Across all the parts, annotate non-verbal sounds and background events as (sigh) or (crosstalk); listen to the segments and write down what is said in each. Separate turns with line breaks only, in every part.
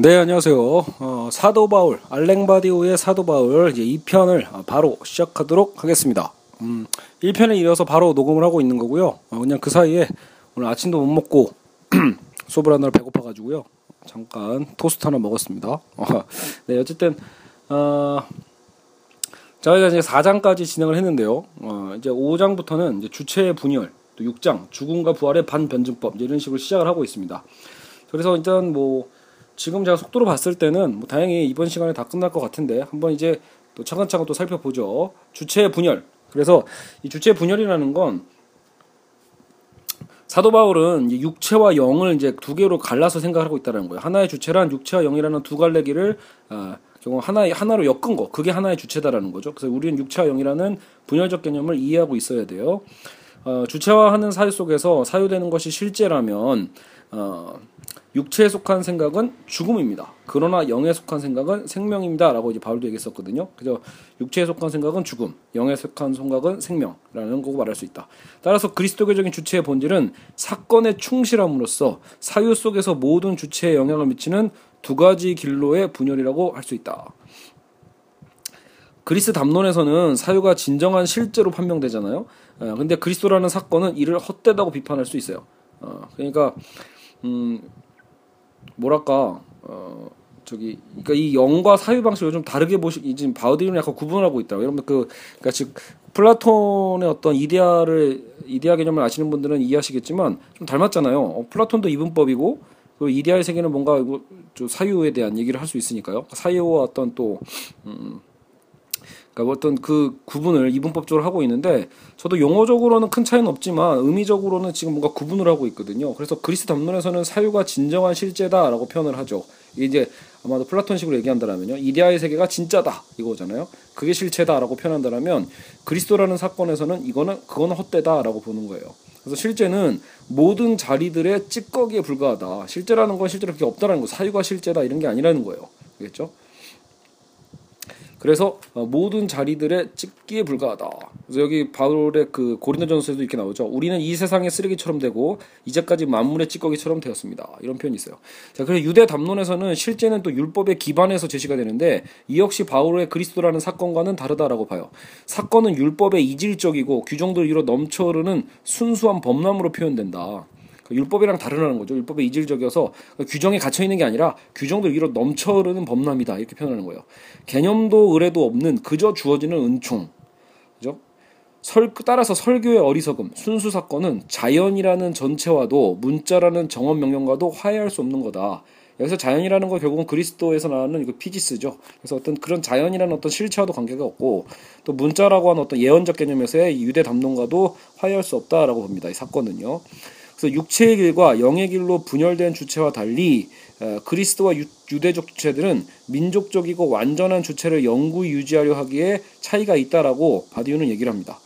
네, 안녕하세요. 어, 사도 바울, 알랭바디오의 사도 바울 이제 2편을 바로 시작하도록 하겠습니다. 음, 1편에 이어서 바로 녹음을 하고 있는 거고요. 어, 그냥 그 사이에 오늘 아침도 못 먹고 (clears throat) 소브라느라 배고파 가지고요. 잠깐 토스트 하나 먹었습니다. 어, 네, 어쨌든 어, 저희가 이제 4장까지 진행을 했는데요. 어, 이제 5장부터는 이제 주체의 분열, 또 6장 죽음과 부활의 반변증법 이런 식으로 시작을 하고 있습니다. 그래서 일단 뭐 지금 제가 속도로 봤을 때는 뭐 다행히 이번 시간에 다 끝날 것 같은데 한번 이제 또 차근차근 또 살펴보죠. 주체 분열. 그래서 이 주체 분열이라는 건 사도 바울은 육체와 영을 이제 두 개로 갈라서 생각하고 있다는 거예요. 하나의 주체란 육체와 영이라는 두 갈래 길을 아, 결국 하나의 하나로 엮은 거. 그게 하나의 주체다라는 거죠. 그래서 우리는 육체와 영이라는 분열적 개념을 이해하고 있어야 돼요. 어, 주체화하는 사유 속에서 사유되는 것이 실제라면 어, 육체에 속한 생각은 죽음입니다. 그러나 영에 속한 생각은 생명입니다라고 이제 바울도 얘기했었거든요. 그래서 육체에 속한 생각은 죽음, 영에 속한 생각은 생명이라는 거고 말할 수 있다. 따라서 그리스도교적인 주체의 본질은 사건에 충실함으로써 사유 속에서 모든 주체에 영향을 미치는 두 가지 길로의 분열이라고 할 수 있다. 그리스 담론에서는 사유가 진정한 실제로 판명되잖아요. 어, 근데 그리스도라는 사건은 이를 헛되다고 비판할 수 있어요. 어, 그러니까 음, 뭐랄까 어 저기 그러니까 이 영과 사유 방식을 좀 다르게 보시 지금 바우디는 약간 구분하고 있다. 여러분 그 그러니까 즉 플라톤의 어떤 이데아를 이데아 개념을 아시는 분들은 이해하시겠지만 좀 닮았잖아요. 어, 플라톤도 이분법이고 그 이데아의 세계는 뭔가 이거 사유에 대한 얘기를 할 수 있으니까요. 사유와 어떤 또 음, 그러니까 어떤 그 구분을 이분법적으로 하고 있는데 저도 용어적으로는 큰 차이는 없지만 의미적으로는 지금 뭔가 구분을 하고 있거든요. 그래서 그리스 담론에서는 사유가 진정한 실제다라고 표현을 하죠. 이제 아마도 플라톤식으로 얘기한다면요. 이데아의 세계가 진짜다 이거잖아요. 그게 실체다라고 표현한다면 그리스도라는 사건에서는 이거는 그거는 헛되다라고 보는 거예요. 그래서 실제는 모든 자리들의 찌꺼기에 불과하다. 실제라는 건 실제로 그게 없다라는 거. 사유가 실제다 이런 게 아니라는 거예요. 알겠죠? 그래서 어, 모든 자리들의 찍기에 불과하다. 그래서 여기 바울의 그 고린도전서에도 이렇게 나오죠. 우리는 이 세상의 쓰레기처럼 되고 이제까지 만물의 찌꺼기처럼 되었습니다. 이런 표현이 있어요. 자, 그래서 유대 담론에서는 실제는 또 율법에 기반해서 제시가 되는데 이 역시 바울의 그리스도라는 사건과는 다르다라고 봐요. 사건은 율법에 이질적이고 규정들 위로 넘쳐흐르는 순수한 범람으로 표현된다. 그 율법이랑 다르다는 거죠. 율법에 이질적이어서 그 규정에 갇혀 있는 게 아니라 규정들 위로 넘쳐흐르는 범람이다 이렇게 표현하는 거예요. 개념도 의뢰도 없는 그저 주어지는 은총, 그죠? 설, 따라서 설교의 어리석음, 순수 사건은 자연이라는 전체와도 문자라는 정원 명령과도 화해할 수 없는 거다. 여기서 자연이라는 거 결국은 그리스도에서 나오는 이거 피지스죠. 그래서 어떤 그런 자연이라는 어떤 실체와도 관계가 없고 또 문자라고 하는 어떤 예언적 개념에서의 유대 담론과도 화해할 수 없다라고 봅니다. 이 사건은요. 그래서 육체의 길과 영의 길로 분열된 주체와 달리 어, 그리스도와 유, 대적 주체들은 민족적이고 완전한 주체를 영구 유지하려 하기에 차이가 있다라고 바디우는 얘기를 합니다.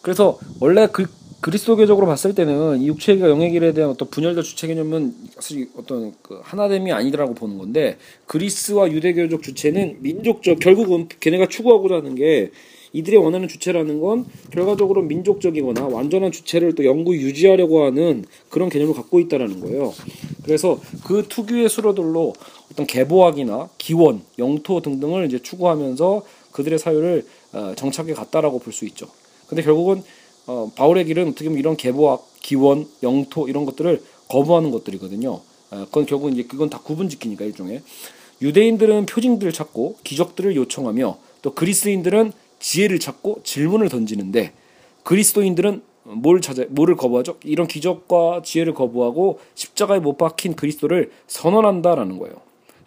그래서 원래 그 그리스도교적으로 봤을 때는 이 육체가 영의 길에 대한 어떤 분열된 주체 개념은 사실 어떤 그 하나됨이 아니라고 보는 건데 그리스와 유대교적 주체는 민족적 결국은 걔네가 추구하고자 하는 게 이들이 원하는 주체라는 건 결과적으로 민족적이거나 완전한 주체를 또 영구 유지하려고 하는 그런 개념을 갖고 있다라는 거예요. 그래서 그 특유의 수로들로 어떤 개보학이나 기원, 영토 등등을 이제 추구하면서 그들의 사유를 어, 정착해 갔다라고 볼 수 있죠. 근데 결국은 어, 바울의 길은 어떻게 보면 이런 개보학, 기원, 영토 이런 것들을 거부하는 것들이거든요. 어, 그건 결국 이제 그건 다 구분짓기니까 일종의 유대인들은 표징들을 찾고 기적들을 요청하며 또 그리스인들은 지혜를 찾고 질문을 던지는데 그리스도인들은 뭘 찾아 뭐를 거부하죠? 이런 기적과 지혜를 거부하고 십자가에 못 박힌 그리스도를 선언한다라는 거예요.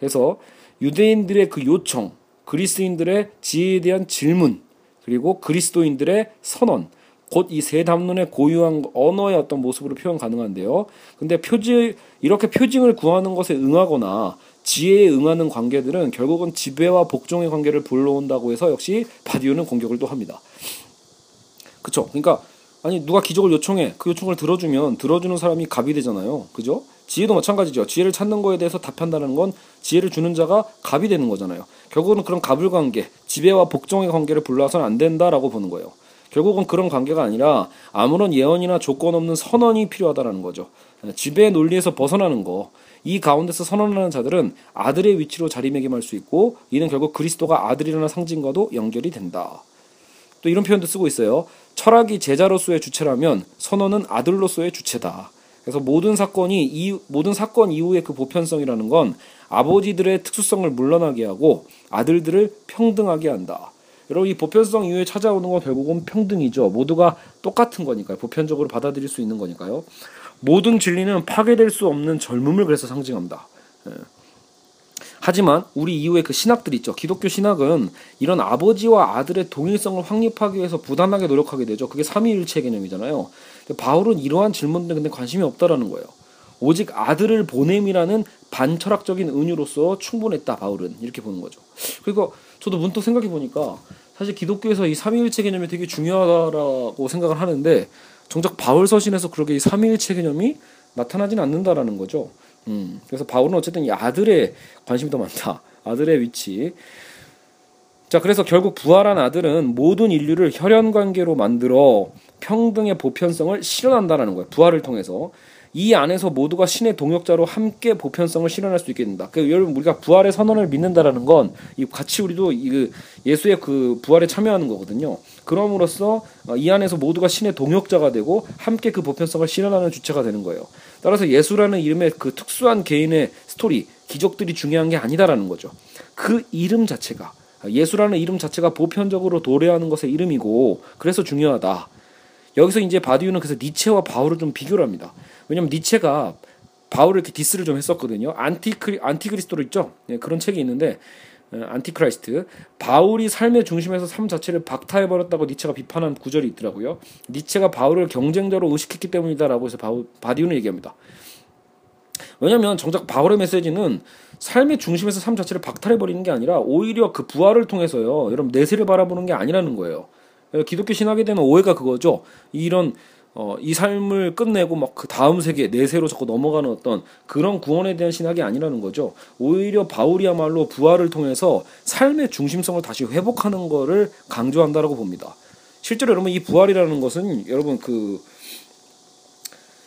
그래서 유대인들의 그 요청, 그리스도인들의 지혜에 대한 질문, 그리고 그리스도인들의 선언, 곧 이 세 담론의 고유한 언어의 어떤 모습으로 표현 가능한데요. 근데 표지 이렇게 표징을 구하는 것에 응하거나 지혜에 응하는 관계들은 결국은 지배와 복종의 관계를 불러온다고 해서 역시 바디오는 공격을 또 합니다. 그쵸? 그러니까 아니 누가 기적을 요청해 그 요청을 들어주면 들어주는 사람이 갑이 되잖아요. 그죠? 지혜도 마찬가지죠. 지혜를 찾는 거에 대해서 답한다는 건 지혜를 주는 자가 갑이 되는 거잖아요. 결국은 그런 갑을 관계, 지배와 복종의 관계를 불러서는 안 된다라고 보는 거예요. 결국은 그런 관계가 아니라 아무런 예언이나 조건 없는 선언이 필요하다라는 거죠. 지배의 논리에서 벗어나는 거. 이 가운데서 선언하는 자들은 아들의 위치로 자리매김할 수 있고 이는 결국 그리스도가 아들이라는 상징과도 연결이 된다. 또 이런 표현도 쓰고 있어요. 철학이 제자로서의 주체라면 선언은 아들로서의 주체다. 그래서 모든 사건이 이 모든 사건 이후의 그 보편성이라는 건 아버지들의 특수성을 물러나게 하고 아들들을 평등하게 한다. 여러분 이 보편성 이후에 찾아오는 건 결국은 평등이죠. 모두가 똑같은 거니까요. 보편적으로 받아들일 수 있는 거니까요. 모든 진리는 파괴될 수 없는 젊음을 그래서 상징합니다. 예. 하지만 우리 이후에 그 신학들 있죠. 기독교 신학은 이런 아버지와 아들의 동일성을 확립하기 위해서 부단하게 노력하게 되죠. 그게 삼위일체 개념이잖아요. 바울은 이러한 질문들에 근데 관심이 없다라는 거예요. 오직 아들을 보냄이라는 반철학적인 은유로서 충분했다 바울은 이렇게 보는 거죠. 그리고 저도 문득 생각해 보니까 사실 기독교에서 이 삼위일체 개념이 되게 중요하다라고 생각을 하는데 정작 바울 서신에서 그렇게 이 삼위일체 개념이 나타나지는 않는다라는 거죠. 음, 그래서 바울은 어쨌든 이 아들의 관심이 더 많다. 아들의 위치. 자, 그래서 결국 부활한 아들은 모든 인류를 혈연 관계로 만들어 평등의 보편성을 실현한다라는 거예요. 부활을 통해서. 이 안에서 모두가 신의 동역자로 함께 보편성을 실현할 수 있게 된다. 그 여러분 우리가 부활의 선언을 믿는다라는 건이 같이 우리도 이그 예수의 그 부활에 참여하는 거거든요. 그럼으로써 어, 이 안에서 모두가 신의 동역자가 되고 함께 그 보편성을 실현하는 주체가 되는 거예요. 따라서 예수라는 이름의 그 특수한 개인의 스토리, 기적들이 중요한 게 아니다라는 거죠. 그 이름 자체가 예수라는 이름 자체가 보편적으로 도래하는 것의 이름이고 그래서 중요하다. 여기서 이제 바디우는 그래서 니체와 바울을 좀 비교를 합니다. 왜냐면 니체가 바울을 이렇게 diss를 좀 했었거든요. 안티크리 안티그리스도로 있죠. 네, 그런 책이 있는데 어, Antichrist 바울이 삶의 중심에서 삶 자체를 박탈해 버렸다고 니체가 비판한 구절이 있더라고요. 니체가 바울을 경쟁자로 의식했기 때문이다라고 해서 바울, 바디우는 얘기합니다. 왜냐하면 정작 바울의 메시지는 삶의 중심에서 삶 자체를 박탈해 버리는 게 아니라 오히려 그 부활을 통해서요. 여러분 내세를 바라보는 게 아니라는 거예요. 기독교 신학에 대한 오해가 그거죠. 이런 어, 이 삶을 끝내고 막 그 다음 세계 내세로 자꾸 넘어가는 어떤 그런 구원에 대한 신학이 아니라는 거죠. 오히려 바울이야말로 부활을 통해서 삶의 중심성을 다시 회복하는 거를 강조한다라고 봅니다. 실제로 여러분 이 부활이라는 것은 여러분 그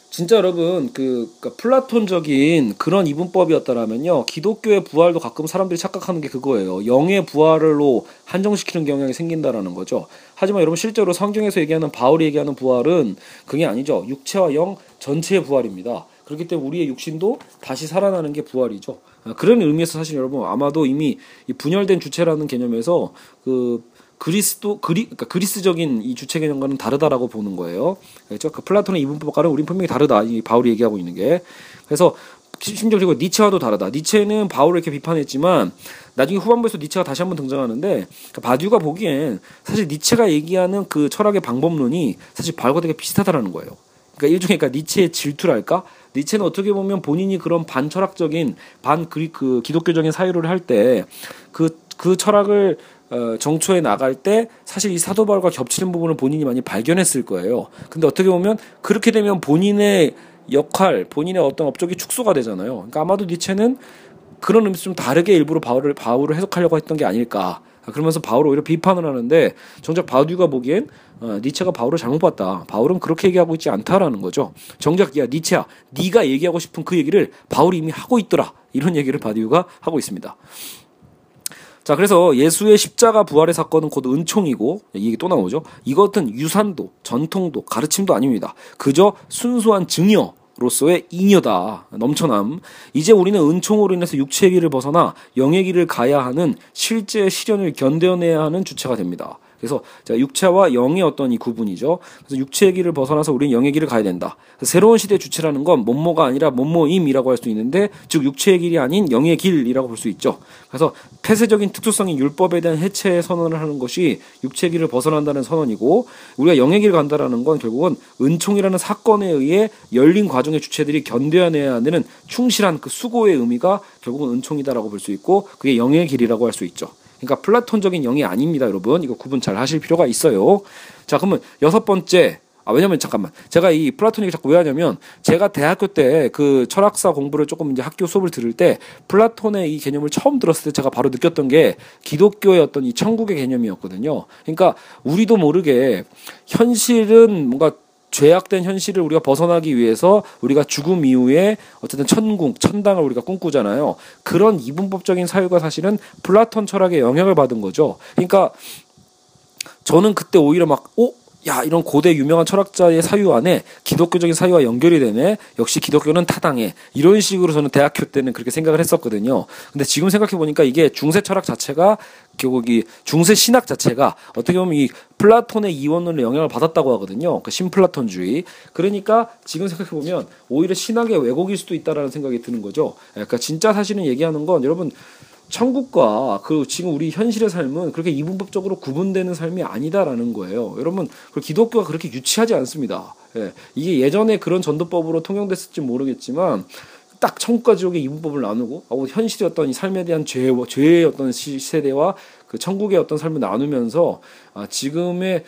진짜 여러분 그 그러니까 플라톤적인 그런 이분법이었다라면요 기독교의 부활도 가끔 사람들이 착각하는 게 그거예요 영의 부활로 한정시키는 경향이 생긴다라는 거죠 하지만 여러분 실제로 성경에서 얘기하는 바울이 얘기하는 부활은 그게 아니죠 육체와 영 전체의 부활입니다 그렇기 때문에 우리의 육신도 다시 살아나는 게 부활이죠 그런 의미에서 사실 여러분 아마도 이미 분열된 주체라는 개념에서 그 그리스도 그리 그러니까 그리스적인 이 주체 개념과는 다르다라고 보는 거예요. 그렇죠? 그 플라톤의 이분법과는 우린 분명히 다르다. 이 바울이 얘기하고 있는 게. 그래서 심지어 그리고 니체와도 다르다. 니체는 바울을 이렇게 비판했지만 나중에 후반부에서 니체가 다시 한번 등장하는데 그러니까 바듀가 보기엔 사실 니체가 얘기하는 그 철학의 방법론이 사실 바울과 되게 비슷하다라는 거예요. 그러니까 일종의 그러니까 니체의 질투랄까? 니체는 어떻게 보면 본인이 그런 반철학적인 반 그리 그 기독교적인 사유를 할 때 그그 그 철학을 어, 정초에 나갈 때 사실 이 사도 바울과 겹치는 부분을 본인이 많이 발견했을 거예요. 근데 어떻게 보면 그렇게 되면 본인의 역할, 본인의 어떤 업적이 축소가 되잖아요. 그러니까 아마도 니체는 그런 의미에서 좀 다르게 일부러 바울을 바울을 해석하려고 했던 게 아닐까. 그러면서 바울을 오히려 비판을 하는데 정작 바듀가 보기엔 어, 니체가 바울을 잘못 봤다. 바울은 그렇게 얘기하고 있지 않다라는 거죠. 정작 야 니체야, 네가 얘기하고 싶은 그 얘기를 바울이 이미 하고 있더라. 이런 얘기를 바듀가 하고 있습니다. 자, 그래서 예수의 십자가 부활의 사건은 곧 은총이고, 이게 또 나오죠. 이것은 유산도, 전통도, 가르침도 아닙니다. 그저 순수한 증여, 로서의 잉여다 넘쳐남 이제 우리는 은총으로 인해서 육체의 길을 벗어나 영의 길을 가야 하는 실제 시련을 견뎌내야 하는 주체가 됩니다 그래서 자, 육체와 영의 어떤 이 구분이죠. 그래서 육체의 길을 벗어나서 우리는 영의 길을 가야 된다. 새로운 시대 주체라는 건 몸모가 아니라 몸모임이라고 할 수 있는데 즉 육체의 길이 아닌 영의 길이라고 볼 수 있죠. 그래서 폐쇄적인 특수성인 율법에 대한 해체 선언을 하는 것이 육체의 길을 벗어난다는 선언이고 우리가 영의 길을 간다라는 건 결국은 은총이라는 사건에 의해 열린 과정의 주체들이 견뎌내야 하는 충실한 그 수고의 의미가 결국은 은총이다라고 볼 수 있고 그게 영의 길이라고 할 수 있죠. 그러니까 플라톤적인 영이 아닙니다, 여러분. 이거 구분 잘 하실 필요가 있어요. 자, 그러면 여섯 번째. 아, 왜냐면 잠깐만. 제가 이 플라톤 얘기 자꾸 왜 하냐면 제가 대학교 때 그 철학사 공부를 조금 이제 학교 수업을 들을 때 플라톤의 이 개념을 처음 들었을 때 제가 바로 느꼈던 게 기독교의 어떤 이 천국의 개념이었거든요. 그러니까 우리도 모르게 현실은 뭔가 죄악된 현실을 우리가 벗어나기 위해서 우리가 죽음 이후에 어쨌든 천국, 천당을 우리가 꿈꾸잖아요. 그런 이분법적인 사유가 사실은 플라톤 철학의 영향을 받은 거죠. 그러니까 저는 그때 오히려 막, 오, 야 이런 고대 유명한 철학자의 사유 안에 기독교적인 사유와 연결이 되네. 역시 기독교는 타당해. 이런 식으로 저는 대학교 때는 그렇게 생각을 했었거든요. 근데 지금 생각해 보니까 이게 중세 철학 자체가 결국 이 중세 신학 자체가 어떻게 보면 이 플라톤의 이원론의 영향을 받았다고 하거든요. 그 신플라톤주의. 그러니까 지금 생각해 보면 오히려 신학의 왜곡일 수도 있다라는 생각이 드는 거죠. 그러니까 진짜 사실은 얘기하는 건 여러분 천국과 그 지금 우리 현실의 삶은 그렇게 이분법적으로 구분되는 삶이 아니다라는 거예요. 여러분, 그 기독교가 그렇게 유치하지 않습니다. 예, 이게 예전에 그런 전도법으로 통용됐을지 모르겠지만 딱 천국과 지옥의 이분법을 나누고 어, 현실의 어떤 이 삶에 대한 죄, 죄의 어떤 시세대와 그 천국의 어떤 삶을 나누면서 아, 지금의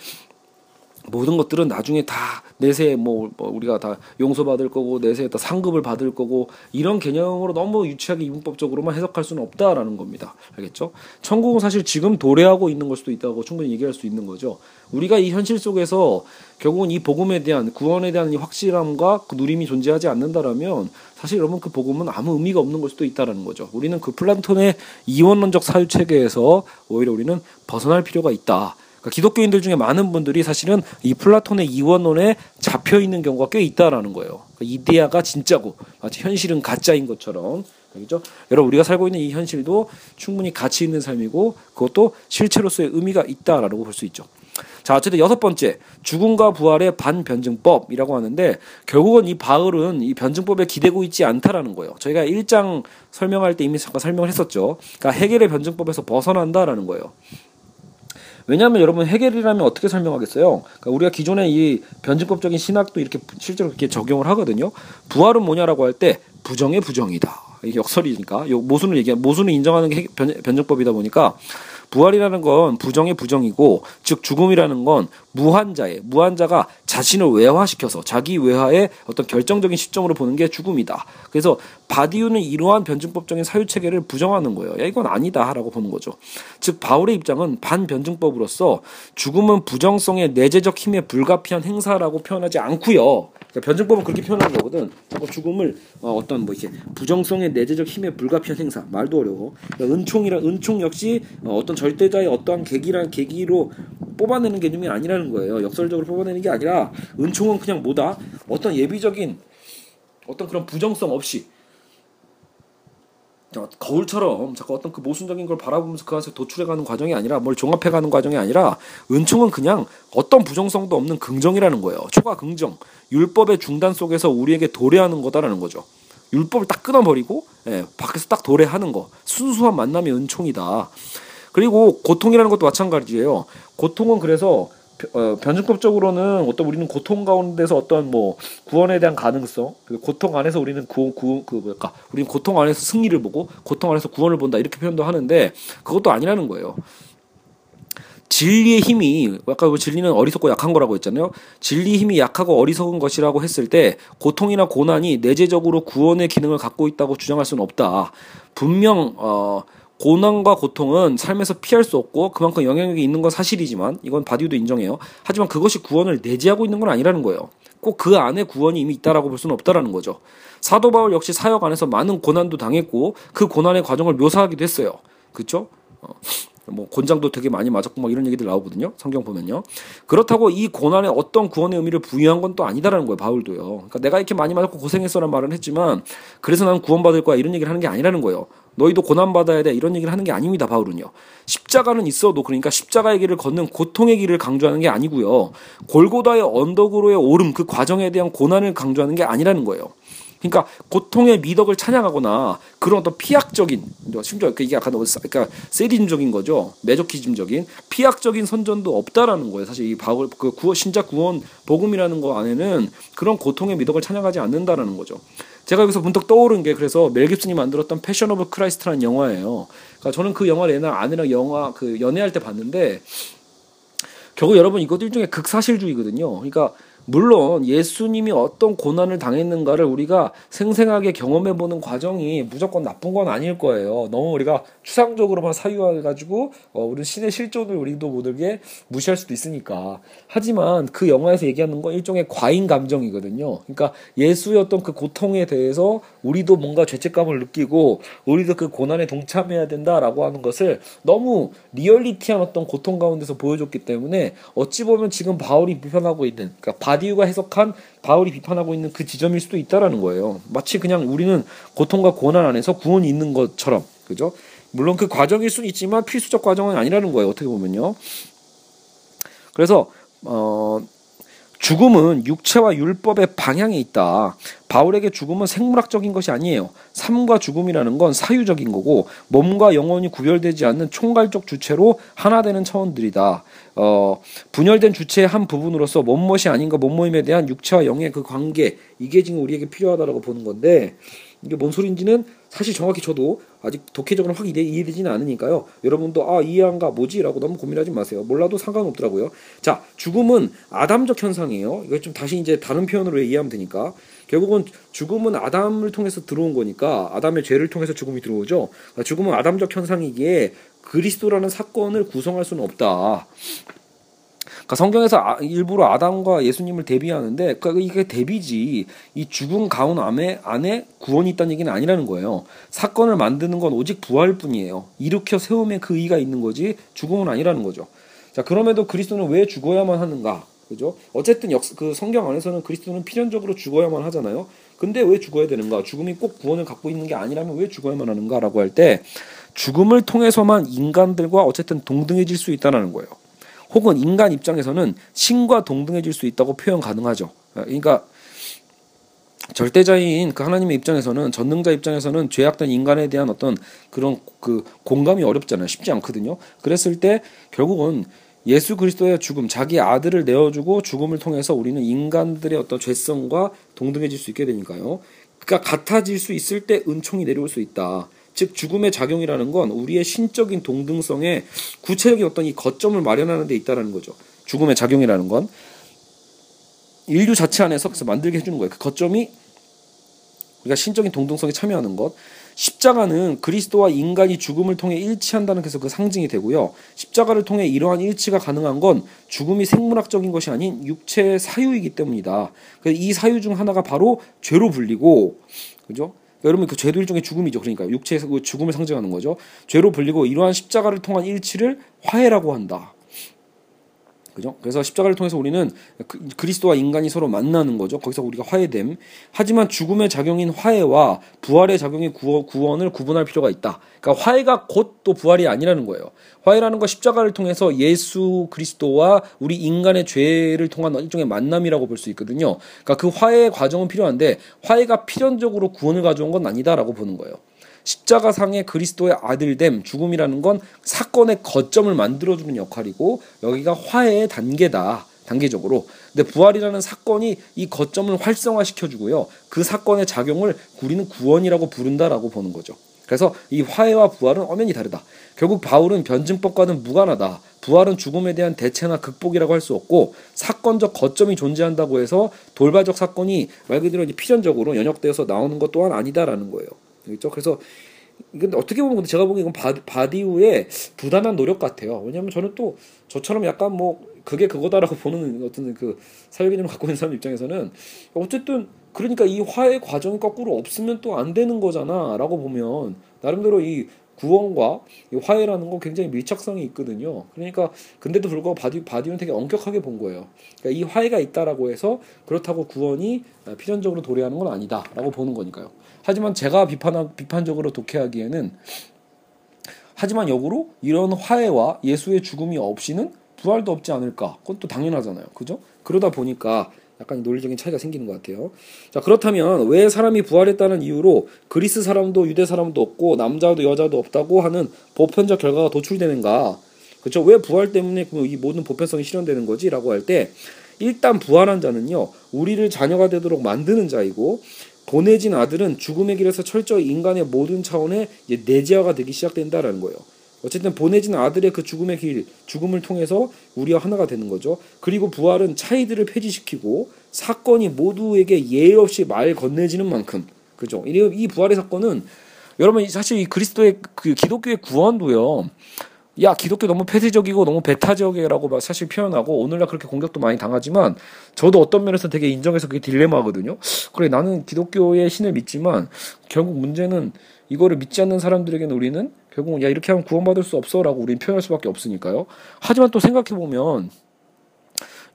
모든 것들은 나중에 다 내세 뭐, 뭐 우리가 다 용서받을 거고 내세에 다 상급을 받을 거고 이런 개념으로 너무 유치하게 이분법적으로만 해석할 수는 없다라는 겁니다. 알겠죠? 천국은 사실 지금 도래하고 있는 걸 수도 있다고 충분히 얘기할 수 있는 거죠. 우리가 이 현실 속에서 결국은 이 복음에 대한 구원에 대한 이 확실함과 그 누림이 존재하지 않는다라면 사실 여러분 그 복음은 아무 의미가 없는 걸 수도 있다라는 거죠. 우리는 그 플라톤의 이원론적 사유 체계에서 오히려 우리는 벗어날 필요가 있다. 그러니까 기독교인들 중에 많은 분들이 사실은 이 플라톤의 이원론에 잡혀 있는 경우가 꽤 있다라는 거예요. 그러니까 이데아가 진짜고 마치 현실은 가짜인 것처럼 그죠? 여러분 우리가 살고 있는 이 현실도 충분히 가치 있는 삶이고 그것도 실체로서의 의미가 있다라고 볼 수 있죠. 자, 어쨌든 여섯 번째, 죽음과 부활의 반변증법이라고 하는데, 결국은 이 바울은 이 변증법에 기대고 있지 않다라는 거예요. 저희가 1장 설명할 때 이미 잠깐 설명을 했었죠. 그러니까 해결의 변증법에서 벗어난다라는 거예요. 왜냐하면 여러분 해결이라면 어떻게 설명하겠어요? 그러니까 우리가 기존의 이 변증법적인 신학도 이렇게 실제로 이렇게 적용을 하거든요. 부활은 뭐냐라고 할 때 부정의 부정이다. 이게 역설이니까 요 모순을 얘기 모순을 인정하는 게 변, 변증법이다 보니까 부활이라는 건 부정의 부정이고 즉 죽음이라는 건 무한자의 무한자가 자신을 외화시켜서 자기 외화의 어떤 결정적인 시점으로 보는 게 죽음이다. 그래서 바디우는 이러한 변증법적인 사유 체계를 부정하는 거예요. 야 이건 아니다라고 보는 거죠. 즉 바울의 입장은 반변증법으로서 죽음은 부정성의 내재적 힘에 불가피한 행사라고 표현하지 않고요. 그러니까 변증법은 그렇게 표현하는 거거든. 자꾸 죽음을 어, 어떤 뭐 이렇게 부정성의 내재적 힘에 불가피한 행사 말도 어려워. 그러니까 은총이란 은총 역시 어, 어떤 절대자의 어떠한 계기란 계기로 뽑아내는 개념이 아니라는 거예요. 역설적으로 뽑아내는 게 아니라 은총은 그냥 뭐다? 어떤 예비적인 어떤 그런 부정성 없이 거울처럼 자꾸 어떤 그 모순적인 걸 바라보면서 그 안에서 도출해가는 과정이 아니라 뭘 종합해가는 과정이 아니라 은총은 그냥 어떤 부정성도 없는 긍정이라는 거예요. 초과 긍정. 율법의 중단 속에서 우리에게 도래하는 거다라는 거죠. 율법을 딱 끊어버리고 예, 밖에서 딱 도래하는 거. 순수한 만남이 은총이다. 그리고 고통이라는 것도 마찬가지예요. 고통은 그래서 어, 변증법적으로는 어떤 우리는 고통 가운데서 어떤 뭐 구원에 대한 가능성, 그 고통 안에서 우리는 구, 구, 그 뭐랄까, 우리는 고통 안에서 승리를 보고 고통 안에서 구원을 본다 이렇게 표현도 하는데 그것도 아니라는 거예요. 진리의 힘이 아까 그 진리는 어리석고 약한 거라고 했잖아요. 진리의 힘이 약하고 어리석은 것이라고 했을 때 고통이나 고난이 내재적으로 구원의 기능을 갖고 있다고 주장할 수는 없다. 분명 어 고난과 고통은 삶에서 피할 수 없고 그만큼 영향력이 있는 건 사실이지만 이건 바디우도 인정해요. 하지만 그것이 구원을 내재하고 있는 건 아니라는 거예요. 꼭 그 안에 구원이 이미 있다라고 볼 수는 없다라는 거죠. 사도 바울 역시 사역 안에서 많은 고난도 당했고 그 고난의 과정을 묘사하기도 했어요. 그렇죠? 어. 뭐 곤장도 되게 많이 맞았고 막 이런 얘기들 나오거든요. 성경 보면요. 그렇다고 이 고난에 어떤 구원의 의미를 부여한 건 또 아니다라는 거예요. 바울도요. 그러니까 내가 이렇게 많이 맞았고 고생했어라는 말은 했지만 그래서 나는 구원받을 거야 이런 얘기를 하는 게 아니라는 거예요. 너희도 고난 받아야 돼 이런 얘기를 하는 게 아닙니다. 바울은요. 십자가는 있어도 그러니까 십자가의 길을 걷는 고통의 길을 강조하는 게 아니고요. 골고다의 언덕으로의 오름 그 과정에 대한 고난을 강조하는 게 아니라는 거예요. 그러니까 고통의 미덕을 찬양하거나 그런 어떤 피학적인 심지어 이게 약간 그러니까 사디즘적인 거죠 마조키즘적인 피학적인 선전도 없다라는 거예요 사실 이 바울 그 구원 신자 구원 복음이라는 거 안에는 그런 고통의 미덕을 찬양하지 않는다라는 거죠 제가 여기서 문득 떠오른 게 그래서 멜 깁슨이 만들었던 패션 오브 크라이스트라는 영화예요. 그러니까 저는 그 영화를 옛날 아내랑 영화 그 연애할 때 봤는데 결국 여러분 이것도 일종의 극사실주의거든요. 그러니까 물론 예수님이 어떤 고난을 당했는가를 우리가 생생하게 경험해 보는 과정이 무조건 나쁜 건 아닐 거예요. 너무 우리가 추상적으로만 사유해 가지고 어, 우리 신의 실존을 우리도 모르게 무시할 수도 있으니까. 하지만 그 영화에서 얘기하는 건 일종의 과잉 감정이거든요. 그러니까 예수였던 그 고통에 대해서 우리도 뭔가 죄책감을 느끼고 우리도 그 고난에 동참해야 된다라고 하는 것을 너무 리얼리티한 어떤 고통 가운데서 보여줬기 때문에 어찌 보면 지금 바울이 비판하고 있는 그러니까 바디우가 해석한 바울이 비판하고 있는 그 지점일 수도 있다라는 거예요. 마치 그냥 우리는 고통과 고난 안에서 구원이 있는 것처럼 그죠? 물론 그 과정일 수는 있지만 필수적 과정은 아니라는 거예요. 어떻게 보면요. 그래서 어 죽음은 육체와 율법의 방향에 있다. 바울에게 죽음은 생물학적인 것이 아니에요. 삶과 죽음이라는 건 사유적인 거고 몸과 영혼이 구별되지 않는 총괄적 주체로 하나 되는 차원들이다. 어, 분열된 주체의 한 부분으로서 몸멋이 아닌가 몸모임에 대한 육체와 영의 그 관계 이게 지금 우리에게 필요하다라고 보는 건데 이게 뭔 소리인지는 사실 정확히 저도 아직 독해적으로 확 이해되지는 않으니까요. 여러분도 아 이해한가 뭐지라고 너무 고민하지 마세요. 몰라도 상관없더라고요. 자 죽음은 아담적 현상이에요. 이거 좀 다시 이제 다른 표현으로 이해하면 되니까 결국은 죽음은 아담을 통해서 들어온 거니까 아담의 죄를 통해서 죽음이 들어오죠. 그러니까 죽음은 아담적 현상이기에 그리스도라는 사건을 구성할 수는 없다. 그러니까 성경에서 아, 일부러 아담과 예수님을 대비하는데 그러니까 이게 대비지 이 죽은 가운 안에 안에 구원이 있다는 얘기는 아니라는 거예요. 사건을 만드는 건 오직 부활뿐이에요. 일으켜 세움에 그 의가 있는 거지 죽음은 아니라는 거죠. 자 그럼에도 그리스도는 왜 죽어야만 하는가? 그죠? 어쨌든 역, 그 성경 안에서는 그리스도는 필연적으로 죽어야만 하잖아요. 근데 왜 죽어야 되는가? 죽음이 꼭 구원을 갖고 있는 게 아니라면 왜 죽어야만 하는가라고 할 때 죽음을 통해서만 인간들과 어쨌든 동등해질 수 있다는 거예요. 혹은 인간 입장에서는 신과 동등해질 수 있다고 표현 가능하죠. 그러니까 절대자인 그 하나님의 입장에서는 전능자 입장에서는 죄악된 인간에 대한 어떤 그런 그 공감이 어렵잖아요. 쉽지 않거든요. 그랬을 때 결국은 예수 그리스도의 죽음, 자기 아들을 내어주고 죽음을 통해서 우리는 인간들의 어떤 죄성과 동등해질 수 있게 되니까요. 그러니까 같아질 수 있을 때 은총이 내려올 수 있다. 즉 죽음의 작용이라는 건 우리의 신적인 동등성에 구체적인 어떤 이 거점을 마련하는 데 있다라는 거죠. 죽음의 작용이라는 건 인류 자체 안에서 그래서 만들게 해주는 거예요. 그 거점이 우리가 신적인 동등성에 참여하는 것. 십자가는 그리스도와 인간이 죽음을 통해 일치한다는 그래서 그 상징이 되고요. 십자가를 통해 이러한 일치가 가능한 건 죽음이 생물학적인 것이 아닌 육체의 사유이기 때문이다. 이 사유 중 하나가 바로 죄로 불리고, 그죠? 여러분 그 죄도 일종의 죽음이죠. 그러니까 육체에서 그 죽음을 상징하는 거죠. 죄로 불리고 이러한 십자가를 통한 일치를 화해라고 한다. 그죠? 그래서 십자가를 통해서 우리는 그, 그리스도와 인간이 서로 만나는 거죠. 거기서 우리가 화해됨. 하지만 죽음의 작용인 화해와 부활의 작용인 구원, 을 구분할 필요가 있다. 그러니까 화해가 곧 또 부활이 아니라는 거예요. 화해라는 건 십자가를 통해서 예수 그리스도와 우리 인간의 죄를 통한 일종의 만남이라고 볼 수 있거든요. 그러니까 그 화해의 과정은 필요한데 화해가 필연적으로 구원을 가져온 건 아니다라고 보는 거예요. 십자가상의 그리스도의 아들됨 죽음이라는 건 사건의 거점을 만들어주는 역할이고 여기가 화해의 단계다. 단계적으로. 근데 부활이라는 사건이 이 거점을 활성화시켜주고요. 그 사건의 작용을 우리는 구원이라고 부른다라고 보는 거죠. 그래서 이 화해와 부활은 엄연히 다르다. 결국 바울은 변증법과는 무관하다. 부활은 죽음에 대한 대체나 극복이라고 할 수 없고 사건적 거점이 존재한다고 해서 돌발적 사건이 말 그대로 필연적으로 연역되어서 나오는 것 또한 아니다라는 거예요. 그렇죠? 그래서 이건 어떻게 보면 근데 제가 보기엔 이건 바, 디우의 부단한 노력 같아요. 왜냐하면 저는 또 저처럼 약간 뭐 그게 그거다라고 (laughs) 보는 어떤 그 사회 개념을 갖고 있는 사람 입장에서는 어쨌든 그러니까 이 화해 과정이 거꾸로 없으면 또 안 되는 거잖아라고 보면 나름대로 이 구원과 이 화해라는 건 굉장히 밀착성이 있거든요. 그러니까 근데도 불구하고 바디 바디우는 되게 엄격하게 본 거예요. 그러니까 이 화해가 있다라고 해서 그렇다고 구원이 필연적으로 도래하는 건 아니다라고 보는 거니까요. 하지만 제가 비판 비판적으로 독해하기에는 하지만 역으로 이런 화해와 예수의 죽음이 없이는 부활도 없지 않을까? 그건 또 당연하잖아요. 그죠? 그러다 보니까 약간 논리적인 차이가 생기는 것 같아요. 자, 그렇다면 왜 사람이 부활했다는 이유로 그리스 사람도 유대 사람도 없고 남자도 여자도 없다고 하는 보편적 결과가 도출되는가? 그렇죠? 왜 부활 때문에 이 모든 보편성이 실현되는 거지? 라고 할 때 일단 부활한 자는요. 우리를 자녀가 되도록 만드는 자이고 보내진 아들은 죽음의 길에서 철저히 인간의 모든 차원의 내재화가 되기 시작된다라는 거예요. 어쨌든 보내진 아들의 그 죽음의 길, 죽음을 통해서 우리와 하나가 되는 거죠. 그리고 부활은 차이들을 폐지시키고 사건이 모두에게 예의 없이 말 건네지는 만큼 그죠? 이 부활의 사건은 여러분 사실 이 그리스도의 그 기독교의 구원도요. 야 기독교 너무 폐쇄적이고 너무 배타적이라고 막 사실 표현하고 오늘날 그렇게 공격도 많이 당하지만 저도 어떤 면에서 되게 인정해서 그게 딜레마거든요. 그래 나는 기독교의 신을 믿지만 결국 문제는 이거를 믿지 않는 사람들에게는 우리는 결국 야 이렇게 하면 구원받을 수 없어라고 우리는 표현할 수밖에 없으니까요. 하지만 또 생각해 보면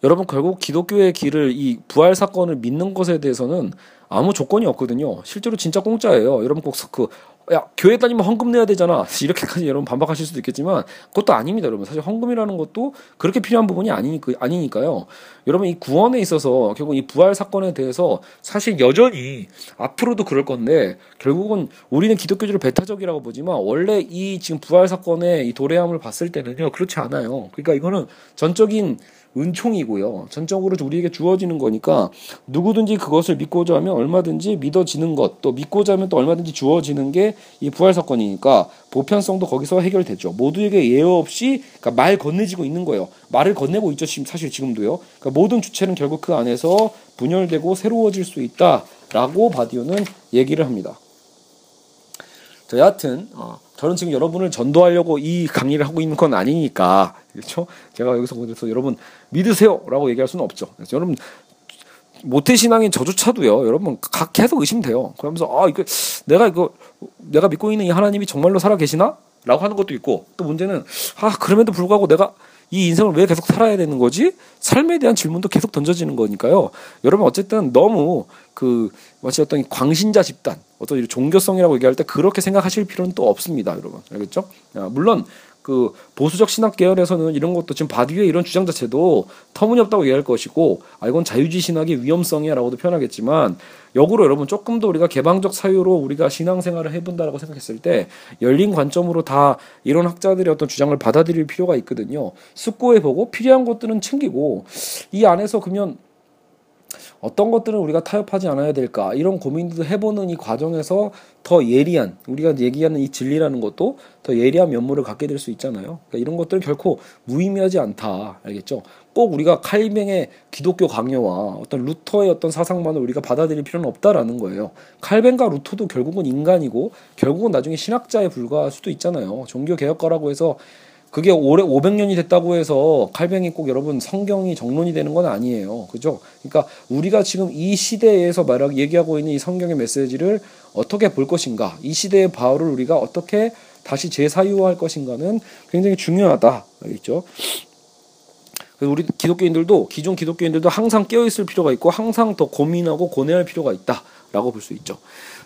여러분 결국 기독교의 길을 이 부활 사건을 믿는 것에 대해서는 아무 조건이 없거든요. 실제로 진짜 공짜예요. 여러분 꼭 그 야 교회 다니면 헌금 내야 되잖아. (laughs) 이렇게까지 여러분 반박하실 수도 있겠지만 그것도 아닙니다 여러분. 사실 헌금이라는 것도 그렇게 필요한 부분이 아니니까 아니니까요. 여러분 이 구원에 있어서 결국 이 부활 사건에 대해서 사실 여전히 앞으로도 그럴 건데 결국은 우리는 기독교주를 배타적이라고 보지만 원래 이 지금 부활 사건의 이 도래함을 봤을 때는요 그렇지 않아요. 그러니까 이거는 전적인 은총이고요. 전적으로 우리에게 주어지는 거니까 누구든지 그것을 믿고자 하면 얼마든지 믿어지는 것, 또 믿고자 하면 또 얼마든지 주어지는 게 이 부활 사건이니까 보편성도 거기서 해결되죠. 모두에게 예외 없이 그러니까 말 건네지고 있는 거예요. 말을 건네고 있죠. 지금 사실 지금도요. 그러니까 모든 주체는 결국 그 안에서 분열되고 새로워질 수 있다라고 바디오는 얘기를 합니다. 자, 여하튼 어, 저는 지금 여러분을 전도하려고 이 강의를 하고 있는 건 아니니까 그렇죠? 제가 여기서 그래서 여러분 믿으세요라고 얘기할 수는 없죠. 여러분 모태 신앙인 저조차도요. 여러분 각 계속 의심돼요. 그러면서 아 이거 내가 이거 내가 믿고 있는 이 하나님이 정말로 살아 계시나? 라고 하는 것도 있고 또 문제는 아 그럼에도 불구하고 내가 이 인생을 왜 계속 살아야 되는 거지? 삶에 대한 질문도 계속 던져지는 거니까요. 여러분 어쨌든 너무 그 마치 어떤 광신자 집단, 어떤 종교성이라고 얘기할 때 그렇게 생각하실 필요는 또 없습니다, 여러분. 알겠죠? 아, 물론 그 보수적 신학 계열에서는 이런 것도 지금 바디의 이런 주장 자체도 터무니없다고 얘기할 것이고 아 이건 자유주의 신학의 위험성이야라고도 표현하겠지만 역으로 여러분 조금 더 우리가 개방적 사유로 우리가 신앙생활을 해본다라고 생각했을 때 열린 관점으로 다 이런 학자들의 어떤 주장을 받아들일 필요가 있거든요. 숙고해 보고 필요한 것들은 챙기고 이 안에서 그러면 어떤 것들은 우리가 타협하지 않아야 될까 이런 고민도 해보는 이 과정에서 더 예리한 우리가 얘기하는 이 진리라는 것도 더 예리한 면모를 갖게 될 수 있잖아요. 그러니까 이런 것들은 결코 무의미하지 않다 알겠죠? 꼭 우리가 칼뱅의 기독교 강요와 어떤 루터의 어떤 사상만을 우리가 받아들일 필요는 없다라는 거예요. 칼뱅과 루터도 결국은 인간이고 결국은 나중에 신학자에 불과할 수도 있잖아요. 종교 개혁가라고 해서 그게 올해 500년이 됐다고 해서 칼뱅이 꼭 여러분 성경이 정론이 되는 건 아니에요. 그죠? 그러니까 우리가 지금 이 시대에서 말하고 얘기하고 있는 이 성경의 메시지를 어떻게 볼 것인가, 이 시대의 바울을 우리가 어떻게 다시 재사유할 것인가는 굉장히 중요하다. 알겠죠? 우리 기독교인들도 기존 기독교인들도 항상 깨어 있을 필요가 있고 항상 더 고민하고 고뇌할 필요가 있다라고 볼 수 있죠.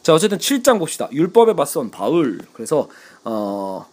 자, 어쨌든 7장 봅시다. 율법에 맞선 바울. 그래서 어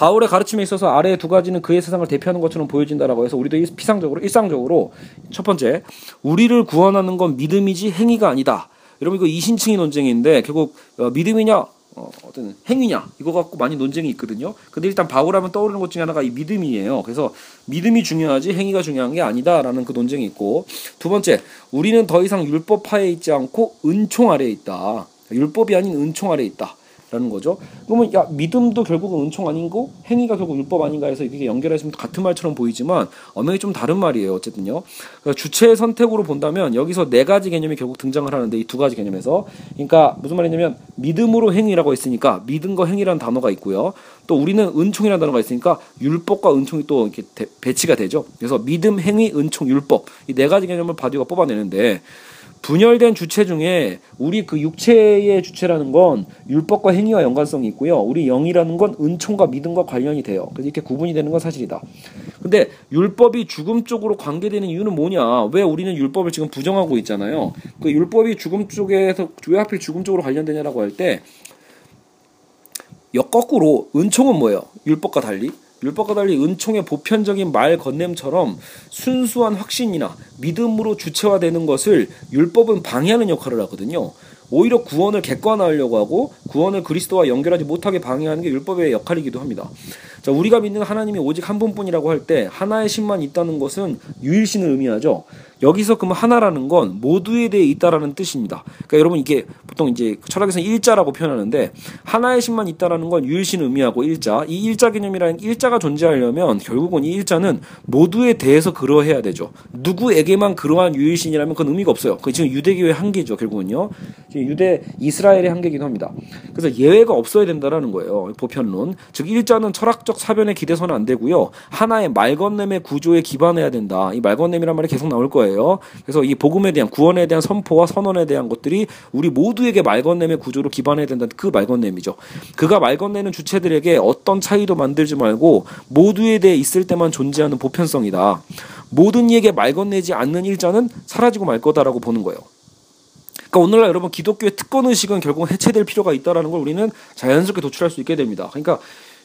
바울의 가르침에 있어서 아래 두 가지는 그의 세상을 대표하는 것처럼 보여진다라고 해서 우리도 피상적으로 일상적으로 첫 번째 우리를 구원하는 건 믿음이지 행위가 아니다. 여러분 이거 이신층의 논쟁인데 결국 어, 믿음이냐 어, 어떤 행위냐 이거 갖고 많이 논쟁이 있거든요. 근데 일단 바울하면 떠오르는 것 중에 하나가 이 믿음이에요. 그래서 믿음이 중요하지 행위가 중요한 게 아니다라는 그 논쟁이 있고 두 번째 우리는 더 이상 율법 하에 있지 않고 은총 아래에 있다. 율법이 아닌 은총 아래에 있다. 라는 거죠. 그러면 야 믿음도 결국은 은총 아닌고 행위가 결국 율법 아닌가 해서 이게 연결해서 같은 말처럼 보이지만 언어이 좀 다른 말이에요. 어쨌든요. 그러니까 주체의 선택으로 본다면 여기서 네 가지 개념이 결국 등장을 하는데 이 두 가지 개념에서 그러니까 무슨 말이냐면 믿음으로 행위라고 했으니까 믿음과 행위라는 단어가 있고요. 또 우리는 은총이라는 단어가 있으니까 율법과 은총이 또 이렇게 배치가 되죠. 그래서 믿음, 행위, 은총, 율법 이 네 가지 개념을 바디우가 뽑아내는데 분열된 주체 중에 우리 그 육체의 주체라는 건 율법과 행위와 연관성이 있고요. 우리 영이라는 건 은총과 믿음과 관련이 돼요. 그래서 이렇게 구분이 되는 건 사실이다. 근데 율법이 죽음 쪽으로 관계되는 이유는 뭐냐? 왜 우리는 율법을 지금 부정하고 있잖아요. 그 율법이 죽음 쪽에서 왜 하필 죽음 쪽으로 관련되냐라고 할 때 역거꾸로 은총은 뭐예요? 율법과 달리 율법과 달리 은총의 보편적인 말 건냄처럼 순수한 확신이나 믿음으로 주체화되는 것을 율법은 방해하는 역할을 하거든요. 오히려 구원을 객관화하려고 하고 구원을 그리스도와 연결하지 못하게 방해하는 게 율법의 역할이기도 합니다. 자, 우리가 믿는 하나님이 오직 한 분뿐이라고 할 때 하나의 신만 있다는 것은 유일신을 의미하죠. 여기서 그러면 하나라는 건 모두에 대해 있다라는 뜻입니다. 그러니까 여러분 이게 보통 이제 철학에서는 일자라고 표현하는데 하나의 신만 있다라는 건 유일신을 의미하고 일자. 이 일자 개념이라는 일자가 존재하려면 결국은 이 일자는 모두에 대해서 그러해야 되죠. 누구에게만 그러한 유일신이라면 그건 의미가 없어요. 그 지금 유대교의 한계죠. 결국은요. 유대 이스라엘의 한계이기도 합니다. 그래서 예외가 없어야 된다라는 거예요. 보편론. 즉 일자는 철학적 사변에 기대서는 안 되고요. 하나의 말건냄의 구조에 기반해야 된다. 이 말건냄이란 말이 계속 나올 거예요. 그래서 이 복음에 대한 구원에 대한 선포와 선언에 대한 것들이 우리 모두에게 말건냄의 구조로 기반해야 된다는 그 말건냄이죠. 그가 말건내는 주체들에게 어떤 차이도 만들지 말고 모두에 대해 있을 때만 존재하는 보편성이다. 모든 이에게 말건내지 않는 일자는 사라지고 말 거다라고 보는 거예요. 그러니까 오늘날 여러분 기독교의 특권 의식은 결국 해체될 필요가 있다라는 걸 우리는 자연스럽게 도출할 수 있게 됩니다. 그러니까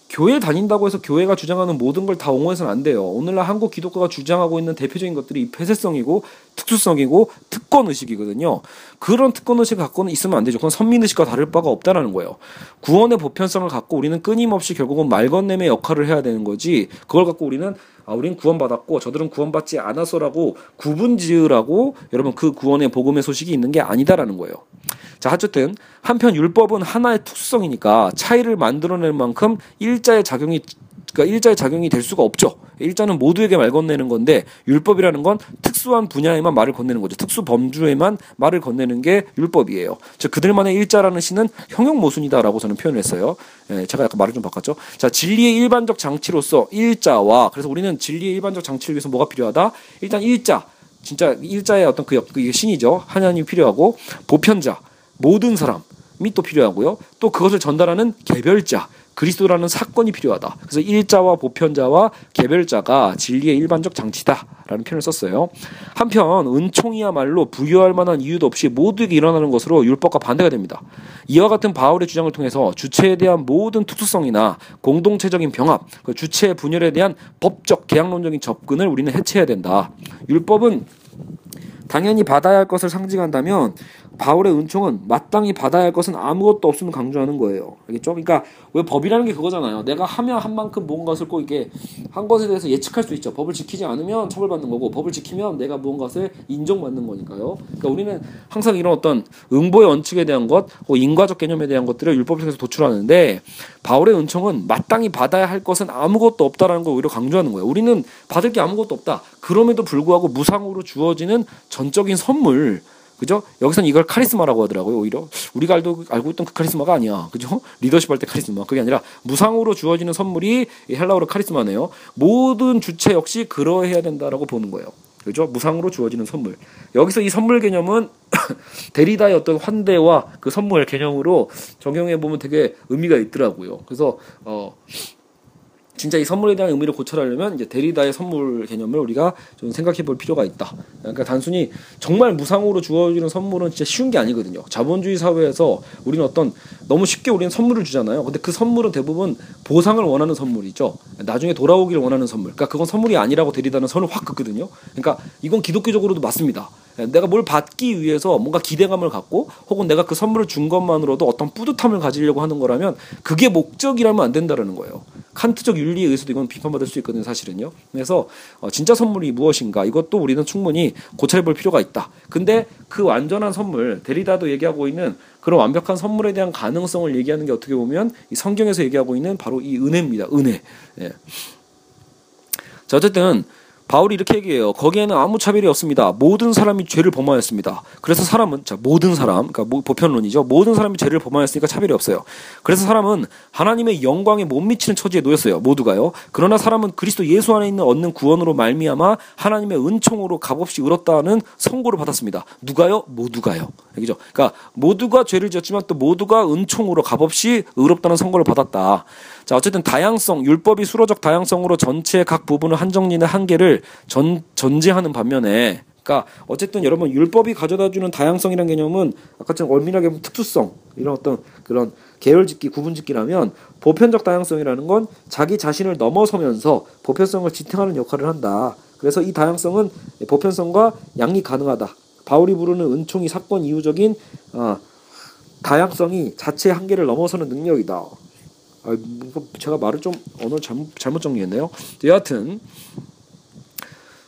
교회 다닌다고 해서 교회가 주장하는 모든 걸 다 옹호해서는 안 돼요. 오늘날 한국 기독교가 주장하고 있는 대표적인 것들이 폐쇄성이고 특수성이고 특권 의식이거든요. 그런 특권 의식을 갖고는 있으면 안 되죠. 그건 선민 의식과 다를 바가 없다라는 거예요. 구원의 보편성을 갖고 우리는 끊임없이 결국은 말건냄의 역할을 해야 되는 거지. 그걸 갖고 우리는 아, 우린 구원받았고 저들은 구원받지 않았어라고 구분지으라고 여러분 그 구원의 복음의 소식이 있는 게 아니다라는 거예요. 자, 어쨌든 한편 율법은 하나의 특수성이니까 차이를 만들어낼 만큼 일자의 작용이 그러니까 일자의 작용이 될 수가 없죠. 일자는 모두에게 말 건네는 건데 율법이라는 건 특수한 분야에만 말을 건네는 거죠. 특수 범주에만 말을 건네는 게 율법이에요. 즉 그들만의 일자라는 시는 형용 모순이다라고 저는 표현을 했어요. 예, 제가 약간 말을 좀 바꿨죠. 자 진리의 일반적 장치로서 일자와 그래서 우리는 진리의 일반적 장치를 위해서 뭐가 필요하다? 일단 일자 진짜 일자의 어떤 그, 그 신이죠. 하나님이 필요하고 보편자 모든 사람이 또 필요하고요. 또 그것을 전달하는 개별자 그리스도라는 사건이 필요하다. 그래서 일자와 보편자와 개별자가 진리의 일반적 장치다라는 표현을 썼어요. 한편 은총이야말로 부여할 만한 이유도 없이 모두에게 일어나는 것으로 율법과 반대가 됩니다. 이와 같은 바울의 주장을 통해서 주체에 대한 모든 특수성이나 공동체적인 병합, 그 주체의 분열에 대한 법적 계약론적인 접근을 우리는 해체해야 된다. 율법은 당연히 받아야 할 것을 상징한다면 바울의 은총은 마땅히 받아야 할 것은 아무것도 없음을 강조하는 거예요. 알겠죠? 그러니까 왜 법이라는 게 그거잖아요. 내가 하면 한 만큼 무언가를 꼭 이게 한 것에 대해서 예측할 수 있죠. 법을 지키지 않으면 처벌받는 거고 법을 지키면 내가 무언가를 인정받는 거니까요. 그러니까 우리는 항상 이런 어떤 응보의 원칙에 대한 것, 혹 인과적 개념에 대한 것들을 율법을 통해서 도출하는데 바울의 은총은 마땅히 받아야 할 것은 아무것도 없다라는 걸 오히려 강조하는 거예요. 우리는 받을 게 아무것도 없다. 그럼에도 불구하고 무상으로 주어지는 전적인 선물 그죠? 여기서는 이걸 카리스마라고 하더라고요. 오히려 우리가 알고, 알고 있던 그 카리스마가 아니야. 그죠? 리더십 할 때 카리스마. 그게 아니라 무상으로 주어지는 선물이 헬라어로 카리스마네요. 모든 주체 역시 그러해야 된다라고 보는 거예요. 그죠? 무상으로 주어지는 선물. 여기서 이 선물 개념은 (coughs) 데리다의 어떤 환대와 그 선물 개념으로 적용해 보면 되게 의미가 있더라고요. 그래서 어 진짜 이 선물에 대한 의미를 고찰하려면 이제 데리다의 선물 개념을 우리가 좀 생각해 볼 필요가 있다. 그러니까 단순히 정말 무상으로 주어지는 선물은 진짜 쉬운 게 아니거든요. 자본주의 사회에서 우리는 어떤 너무 쉽게 우리는 선물을 주잖아요. 근데 그 선물은 대부분 보상을 원하는 선물이죠. 나중에 돌아오기를 원하는 선물. 그러니까 그건 선물이 아니라고 데리다는 선을 확 긋거든요. 그러니까 이건 기독교적으로도 맞습니다. 내가 뭘 받기 위해서 뭔가 기대감을 갖고 혹은 내가 그 선물을 준 것만으로도 어떤 뿌듯함을 가지려고 하는 거라면 그게 목적이라면 안 된다라는 거예요. 칸트적 윤리에 의해서도 이건 비판받을 수 있거든요, 사실은요. 그래서 어, 진짜 선물이 무엇인가 이것도 우리는 충분히 고찰해 볼 필요가 있다. 근데 그 완전한 선물, 데리다도 얘기하고 있는 그런 완벽한 선물에 대한 가능성을 얘기하는 게 어떻게 보면 이 성경에서 얘기하고 있는 바로 이 은혜입니다. 은혜. 예. 자, 어쨌든 바울이 이렇게 얘기해요. 거기에는 아무 차별이 없습니다. 모든 사람이 죄를 범하였습니다. 그래서 사람은 자 모든 사람, 그러니까 보편론이죠. 모든 사람이 죄를 범하였으니까 차별이 없어요. 그래서 사람은 하나님의 영광에 못 미치는 처지에 놓였어요. 모두가요. 그러나 사람은 그리스도 예수 안에 있는 얻는 구원으로 말미암아 하나님의 은총으로 값없이 의롭다는 선고를 받았습니다. 누가요? 모두가요. 여기죠. 그러니까 모두가 죄를 지었지만 또 모두가 은총으로 값없이 의롭다는 선고를 받았다. 자, 어쨌든 다양성, 율법이 수로적 다양성으로 전체의 각 부분을 한정리는 한계를 전, 전제하는 반면에 그러니까 어쨌든 여러분 율법이 가져다주는 다양성이라는 개념은 아까처럼 얼밀하게 보면 특수성 이런 어떤 그런 계열짓기 구분짓기라면 보편적 다양성이라는 건 자기 자신을 넘어서면서 보편성을 지탱하는 역할을 한다. 그래서 이 다양성은 보편성과 양이 가능하다. 바울이 부르는 은총이 사건 이후적인 어, 다양성이 자체의 한계를 넘어서는 능력이다. 아, 뭐 제가 말을 좀 언어 잘못 잘못 정리했네요. 여하튼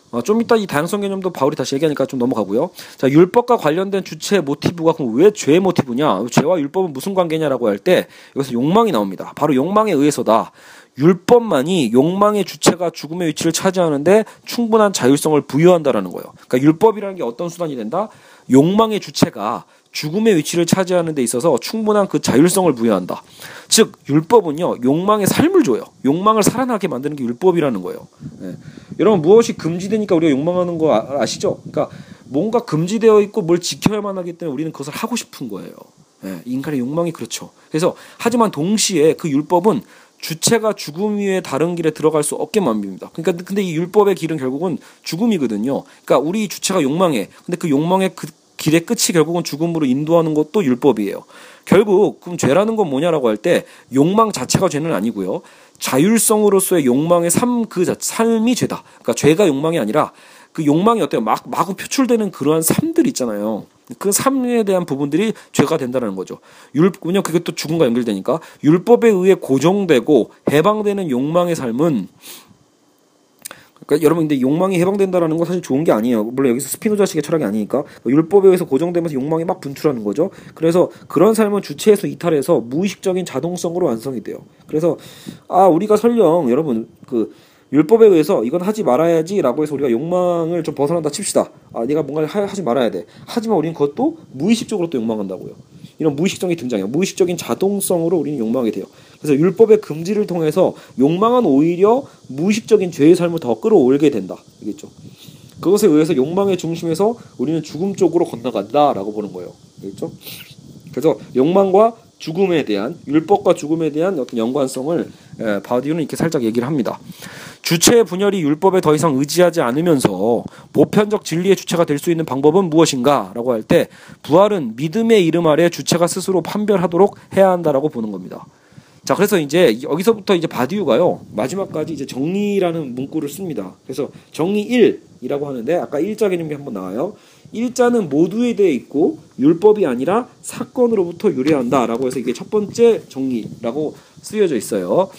어, 좀 이따 이 다양성 개념도 바울이 다시 얘기하니까 좀 넘어가고요. 자, 율법과 관련된 주체 모티브가 그럼 왜 죄의 모티브냐? 죄와 율법은 무슨 관계냐라고 할 때 여기서 욕망이 나옵니다. 바로 욕망에 의해서다. 율법만이 욕망의 주체가 죽음의 위치를 차지하는데 충분한 자율성을 부여한다라는 거예요. 그러니까 율법이라는 게 어떤 수단이 된다? 욕망의 주체가 죽음의 위치를 차지하는 데 있어서 충분한 그 자율성을 부여한다. 즉 율법은요 욕망의 삶을 줘요. 욕망을 살아나게 만드는 게 율법이라는 거예요. 네. 여러분 무엇이 금지되니까 우리가 욕망하는 거 아, 아시죠? 그러니까 뭔가 금지되어 있고 뭘 지켜야만 하기 때문에 우리는 그것을 하고 싶은 거예요. 네. 인간의 욕망이 그렇죠. 그래서 하지만 동시에 그 율법은 주체가 죽음 위에 다른 길에 들어갈 수 없게 만듭니다. 그러니까 근데 이 율법의 길은 결국은 죽음이거든요. 그러니까 우리 주체가 욕망해. 근데 그 욕망의 그 길의 끝이 결국은 죽음으로 인도하는 것도 율법이에요. 결국 그럼 죄라는 건 뭐냐라고 할 때 욕망 자체가 죄는 아니고요. 자율성으로서의 욕망의 삶 그 삶이 죄다. 그러니까 죄가 욕망이 아니라 그 욕망이 어때요? 막 마구 표출되는 그러한 삶들 있잖아요. 그 삶에 대한 부분들이 죄가 된다는 거죠. 율, 왜냐 그게 또 죽음과 연결되니까 율법에 의해 고정되고 해방되는 욕망의 삶은 그러니까 여러분 근데 욕망이 해방된다라는 건 사실 좋은 게 아니에요. 물론 여기서 스피노자식의 철학이 아니니까 율법에 의해서 고정되면서 욕망이 막 분출하는 거죠. 그래서 그런 삶은 주체에서 이탈해서 무의식적인 자동성으로 완성이 돼요. 그래서 아 우리가 설령 여러분 그 율법에 의해서 이건 하지 말아야지라고 해서 우리가 욕망을 좀 벗어난다 칩시다. 아, 네가 뭔가를 하, 지 말아야 돼. 하지만 우리는 그것도 무의식적으로 또 욕망한다고요. 이런 무의식적인 등장이에요. 무의식적인 자동성으로 우리는 욕망하게 돼요. 그래서 율법의 금지를 통해서 욕망은 오히려 무의식적인 죄의 삶을 더 끌어올게 된다. 알겠죠? 그것에 의해서 욕망의 중심에서 우리는 죽음 쪽으로 건너간다라고 보는 거예요. 알겠죠? 그래서 욕망과 죽음에 대한 율법과 죽음에 대한 어떤 연관성을 예, 바디우는 이렇게 살짝 얘기를 합니다. 주체의 분열이 율법에 더 이상 의지하지 않으면서 보편적 진리의 주체가 될 수 있는 방법은 무엇인가라고 할 때 부활은 믿음의 이름 아래 주체가 스스로 판별하도록 해야 한다라고 보는 겁니다. 자, 그래서 이제 여기서부터 이제 바디우가요 마지막까지 이제 정리라는 문구를 씁니다. 그래서 정리 1이라고 하는데 아까 일자 개념이 한번 나와요. 일자는 모두에 대해 있고 율법이 아니라 사건으로부터 유래한다라고 해서 이게 첫 번째 정리라고 쓰여져 있어요.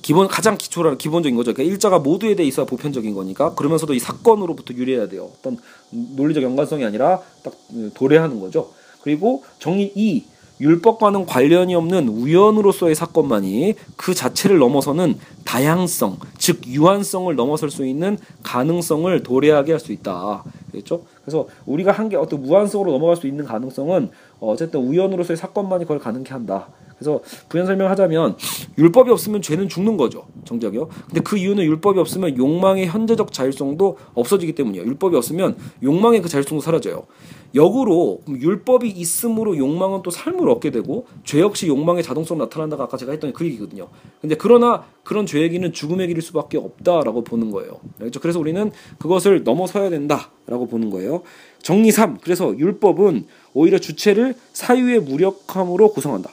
기본 가장 기초라는 기본적인 거죠. 그러니까 일자가 모두에 대해 있어야 보편적인 거니까 그러면서도 이 사건으로부터 유래해야 돼요. 어떤 논리적 연관성이 아니라 딱 도래하는 거죠. 그리고 정리 2 율법과는 관련이 없는 우연으로서의 사건만이 그 자체를 넘어서는 다양성, 즉 유한성을 넘어설 수 있는 가능성을 도래하게 할 수 있다. 그렇죠? 그래서 우리가 한 게 어떤 무한성으로 넘어갈 수 있는 가능성은 어쨌든 우연으로서의 사건만이 그걸 가능케 한다. 그래서 부연 설명하자면 율법이 없으면 죄는 죽는 거죠. 정작이요. 근데 그 이유는 율법이 없으면 욕망의 현재적 자율성도 없어지기 때문이에요. 율법이 없으면 욕망의 그 자율성도 사라져요. 역으로 율법이 있음으로 욕망은 또 삶을 얻게 되고 죄 역시 욕망의 자동성 나타난다가 아까 제가 했던 그 얘기거든요. 근데 그러나 그런 죄의 길은 죽음의 길일 수밖에 없다라고 보는 거예요. 그렇죠? 그래서 우리는 그것을 넘어서야 된다라고 보는 거예요. 정리 3. 그래서 율법은 오히려 주체를 사유의 무력함으로 구성한다.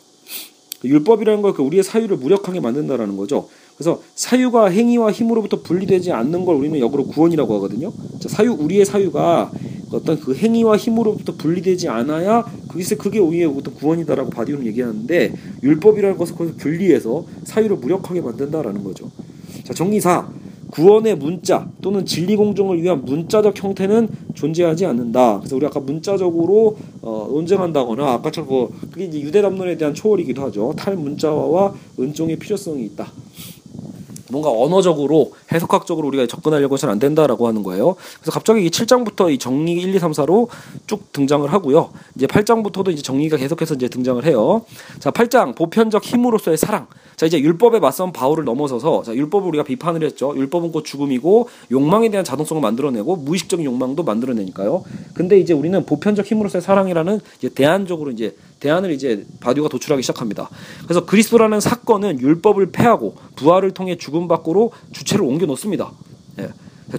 율법이라는 걸 그 우리의 사유를 무력하게 만든다라는 거죠. 그래서 사유가 행위와 힘으로부터 분리되지 않는 걸 우리는 역으로 구원이라고 하거든요. 자, 사유 우리의 사유가 어떤 그 행위와 힘으로부터 분리되지 않아야 그게 그게 우리의 구원이다라고 바디오는 얘기하는데 율법이라는 것을 거기서 분리해서 사유를 무력하게 만든다라는 거죠. 자 정리 사 구원의 문자 또는 진리 공정을 위한 문자적 형태는 존재하지 않는다. 그래서 우리 아까 문자적으로 어, 논쟁한다거나 아까처럼 뭐 그게 이제 유대 담론에 대한 초월이기도 하죠. 탈문자화와 은종의 필요성이 있다. 뭔가 언어적으로 해석학적으로 우리가 접근하려고 해서는 안 된다라고 하는 거예요. 그래서 갑자기 이 7장부터 이 정리 1, 2, 3, 4로 쭉 등장을 하고요. 이제 8장부터도 이제 정리가 계속해서 이제 등장을 해요. 자, 8장 보편적 힘으로서의 사랑. 자, 이제 율법에 맞선 바울을 넘어서서 자, 율법을 우리가 비판을 했죠. 율법은 곧 죽음이고 욕망에 대한 자동성을 만들어내고 무의식적인 욕망도 만들어내니까요. 근데 이제 우리는 보편적 힘으로서의 사랑이라는 이제 대안적으로 이제 대안을 이제 바디오가 도출하기 시작합니다. 그래서 그리스도라는 사건은 율법을 패하고 부활을 통해 죽음 밖으로 주체를 옮겨 놓습니다. 예.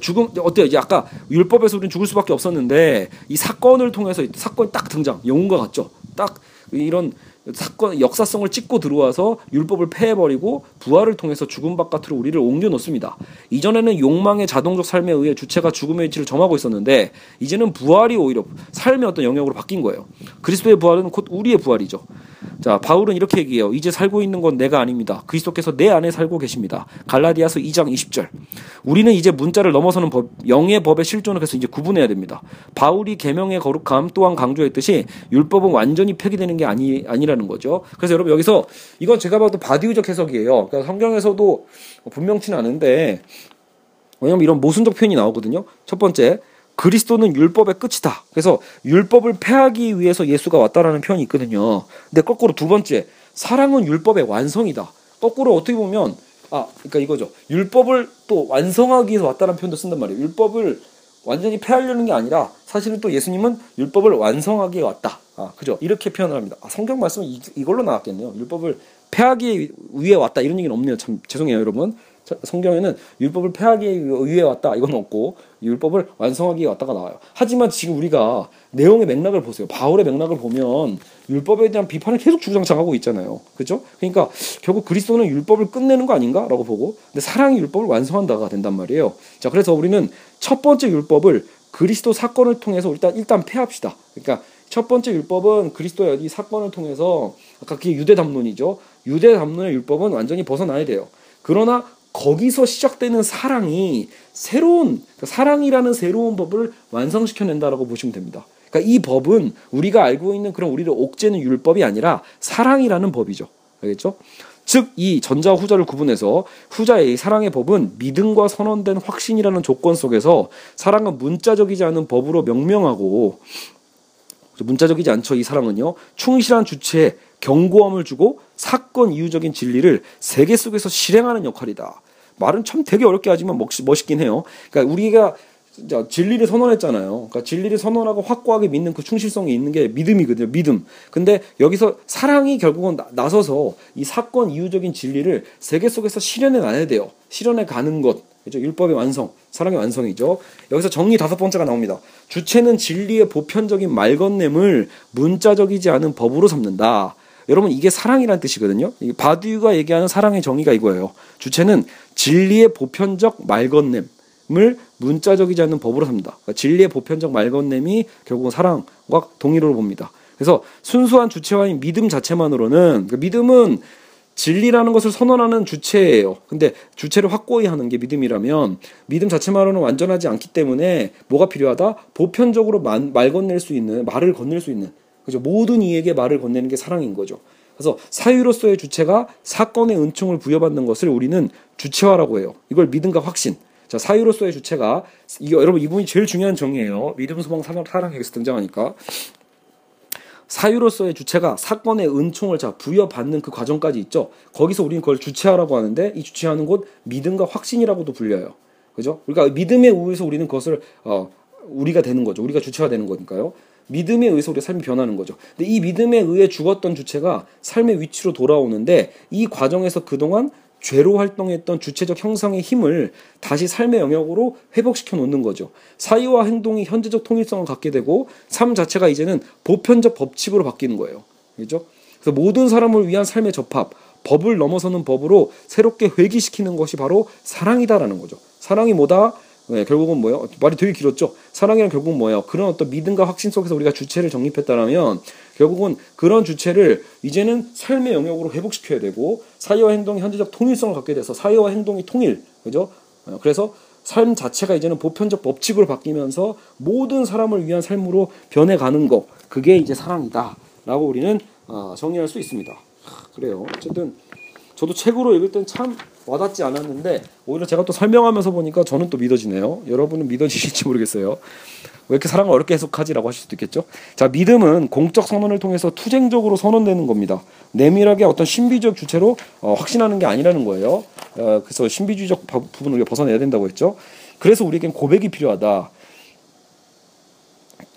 죽음 어때요? 이제 아까 율법에서 우리는 죽을 수밖에 없었는데 이 사건을 통해서 사건이 딱 등장 영웅과 같죠. 딱 이런 사건 역사성을 찍고 들어와서 율법을 폐해버리고 부활을 통해서 죽음 바깥으로 우리를 옮겨 놓습니다. 이전에는 욕망의 자동적 삶에 의해 주체가 죽음의 위치를 점하고 있었는데 이제는 부활이 오히려 삶의 어떤 영역으로 바뀐 거예요. 그리스도의 부활은 곧 우리의 부활이죠. 자, 바울은 이렇게 얘기해요. 이제 살고 있는 건 내가 아닙니다. 그리스도께서 내 안에 살고 계십니다. 갈라디아서 2장 20절. 우리는 이제 문자를 넘어서는 법, 영의 법의 실존을 그래서 이제 구분해야 됩니다. 바울이 계명의 거룩함 또한 강조했듯이 율법은 완전히 폐기되는 게 아니 아니라 는 거죠. 그래서 여러분 여기서 이건 제가 봐도 바디우적 해석이에요. 그러니까 성경에서도 분명치는 않은데 왜냐면 이런 모순적 표현이 나오거든요. 첫 번째, 그리스도는 율법의 끝이다. 그래서 율법을 폐하기 위해서 예수가 왔다라는 표현이 있거든요. 근데 거꾸로 두 번째, 사랑은 율법의 완성이다. 거꾸로 어떻게 보면 아, 그러니까 이거죠. 율법을 또 완성하기 위해서 왔다는 표현도 쓴단 말이에요. 율법을 완전히 폐하려는 게 아니라 사실은 또 예수님은 율법을 완성하기 왔다. 아, 그죠? 이렇게 표현을 합니다. 아, 성경 말씀은 이, 이걸로 나왔겠네요. 율법을 폐하기 위해 왔다. 이런 얘기는 없네요. 참 죄송해요, 여러분. 성경에는 율법을 폐하기 위해 왔다 이건 없고 율법을 완성하기 위해 왔다가 나와요. 하지만 지금 우리가 내용의 맥락을 보세요. 바울의 맥락을 보면 율법에 대한 비판을 계속 주장창하고 있잖아요. 그렇죠? 그러니까 결국 그리스도는 율법을 끝내는 거 아닌가라고 보고 근데 사랑이 율법을 완성한다가 된단 말이에요. 자, 그래서 우리는 첫 번째 율법을 그리스도 사건을 통해서 일단 일단 폐합시다. 그러니까 첫 번째 율법은 그리스도의 이 사건을 통해서 아까 그게 유대 담론이죠. 유대 담론의 율법은 완전히 벗어나야 돼요. 그러나 거기서 시작되는 사랑이 새로운 그러니까 사랑이라는 새로운 법을 완성시켜낸다라고 보시면 됩니다. 그러니까 이 법은 우리가 알고 있는 그런 우리를 옥죄는 율법이 아니라 사랑이라는 법이죠. 알겠죠? 즉 이 전자와 후자를 구분해서 후자의 사랑의 법은 믿음과 선언된 확신이라는 조건 속에서 사랑은 문자적이지 않은 법으로 명명하고 문자적이지 않죠. 이 사랑은요. 충실한 주체에 경고함을 주고 사건 이유적인 진리를 세계 속에서 실행하는 역할이다. 말은 참 되게 어렵게 하지만 멋있긴 해요. 그러니까 우리가 진리를 선언했잖아요. 그러니까 진리를 선언하고 확고하게 믿는 그 충실성이 있는 게 믿음이거든요. 믿음. 근데 여기서 사랑이 결국은 나, 서서 이 사건 이유적인 진리를 세계 속에서 실현해 놔야 돼요. 실현해 가는 것. 그죠? 율법의 완성, 사랑의 완성이죠. 여기서 정리 다섯 번째가 나옵니다. 주체는 진리의 보편적인 말건냄을 문자적이지 않은 법으로 삼는다. 여러분 이게 사랑이란 뜻이거든요. 바디유가 얘기하는 사랑의 정의가 이거예요. 주체는 진리의 보편적 말건냄을 문자적이지 않는 법으로 삼다. 그러니까 진리의 보편적 말건냄이 결국은 사랑과 동의로 봅니다. 그래서 순수한 주체와인 믿음 자체만으로는 그러니까 믿음은 진리라는 것을 선언하는 주체예요. 근데 주체를 확고히 하는 게 믿음이라면 믿음 자체만으로는 완전하지 않기 때문에 뭐가 필요하다? 보편적으로 말 건넬 수 있는 말을 건넬 수 있는 그죠? 모든 이에게 말을 건네는 게 사랑인 거죠. 그래서 사유로서의 주체가 사건의 은총을 부여받는 것을 우리는 주체화라고 해요. 이걸 믿음과 확신. 자, 사유로서의 주체가 이거 여러분 이분이 제일 중요한 정의예요. 믿음, 소망, 사랑, 사랑 여기서 등장하니까 사유로서의 주체가 사건의 은총을 자 부여받는 그 과정까지 있죠. 거기서 우리는 그걸 주체화라고 하는데 이 주체하는 곳 믿음과 확신이라고도 불려요. 그죠? 그러니까 믿음에 의해서 우리는 그것을 어, 우리가 되는 거죠. 우리가 주체화 되는 거니까요. 믿음에 의해서 우리가 삶이 변하는 거죠. 근데 이 믿음에 의해 죽었던 주체가 삶의 위치로 돌아오는데 이 과정에서 그동안 죄로 활동했던 주체적 형상의 힘을 다시 삶의 영역으로 회복시켜 놓는 거죠. 사유와 행동이 현재적 통일성을 갖게 되고 삶 자체가 이제는 보편적 법칙으로 바뀌는 거예요. 그죠? 그래서 모든 사람을 위한 삶의 접합, 법을 넘어서는 법으로 새롭게 회귀시키는 것이 바로 사랑이다라는 거죠. 사랑이 뭐다? 네, 결국은 뭐예요? 말이 되게 길었죠. 사랑이란 결국은 뭐예요? 그런 어떤 믿음과 확신 속에서 우리가 주체를 정립했다라면 결국은 그런 주체를 이제는 삶의 영역으로 회복시켜야 되고 사회와 행동이 현재적 통일성을 갖게 돼서 사회와 행동이 통일, 그죠? 어, 그래서 삶 자체가 이제는 보편적 법칙으로 바뀌면서 모든 사람을 위한 삶으로 변해가는 거 그게 이제 사랑이다라고 우리는 어, 정리할 수 있습니다. 그래요. 어쨌든 저도 책으로 읽을 땐참 와닿지 않았는데 오히려 제가 또 설명하면서 보니까 저는 또 믿어지네요. 여러분은 믿어지실지 모르겠어요. 왜 이렇게 사랑을 어렵게 해석하지라고 하실 수도 있겠죠. 자, 믿음은 공적 선언을 통해서 투쟁적으로 선언되는 겁니다. 내밀하게 어떤 신비적 주체로 어, 확신하는 게 아니라는 거예요. 어, 그래서 신비주의적 부분을 벗어내야 된다고 했죠. 그래서 우리에겐 고백이 필요하다.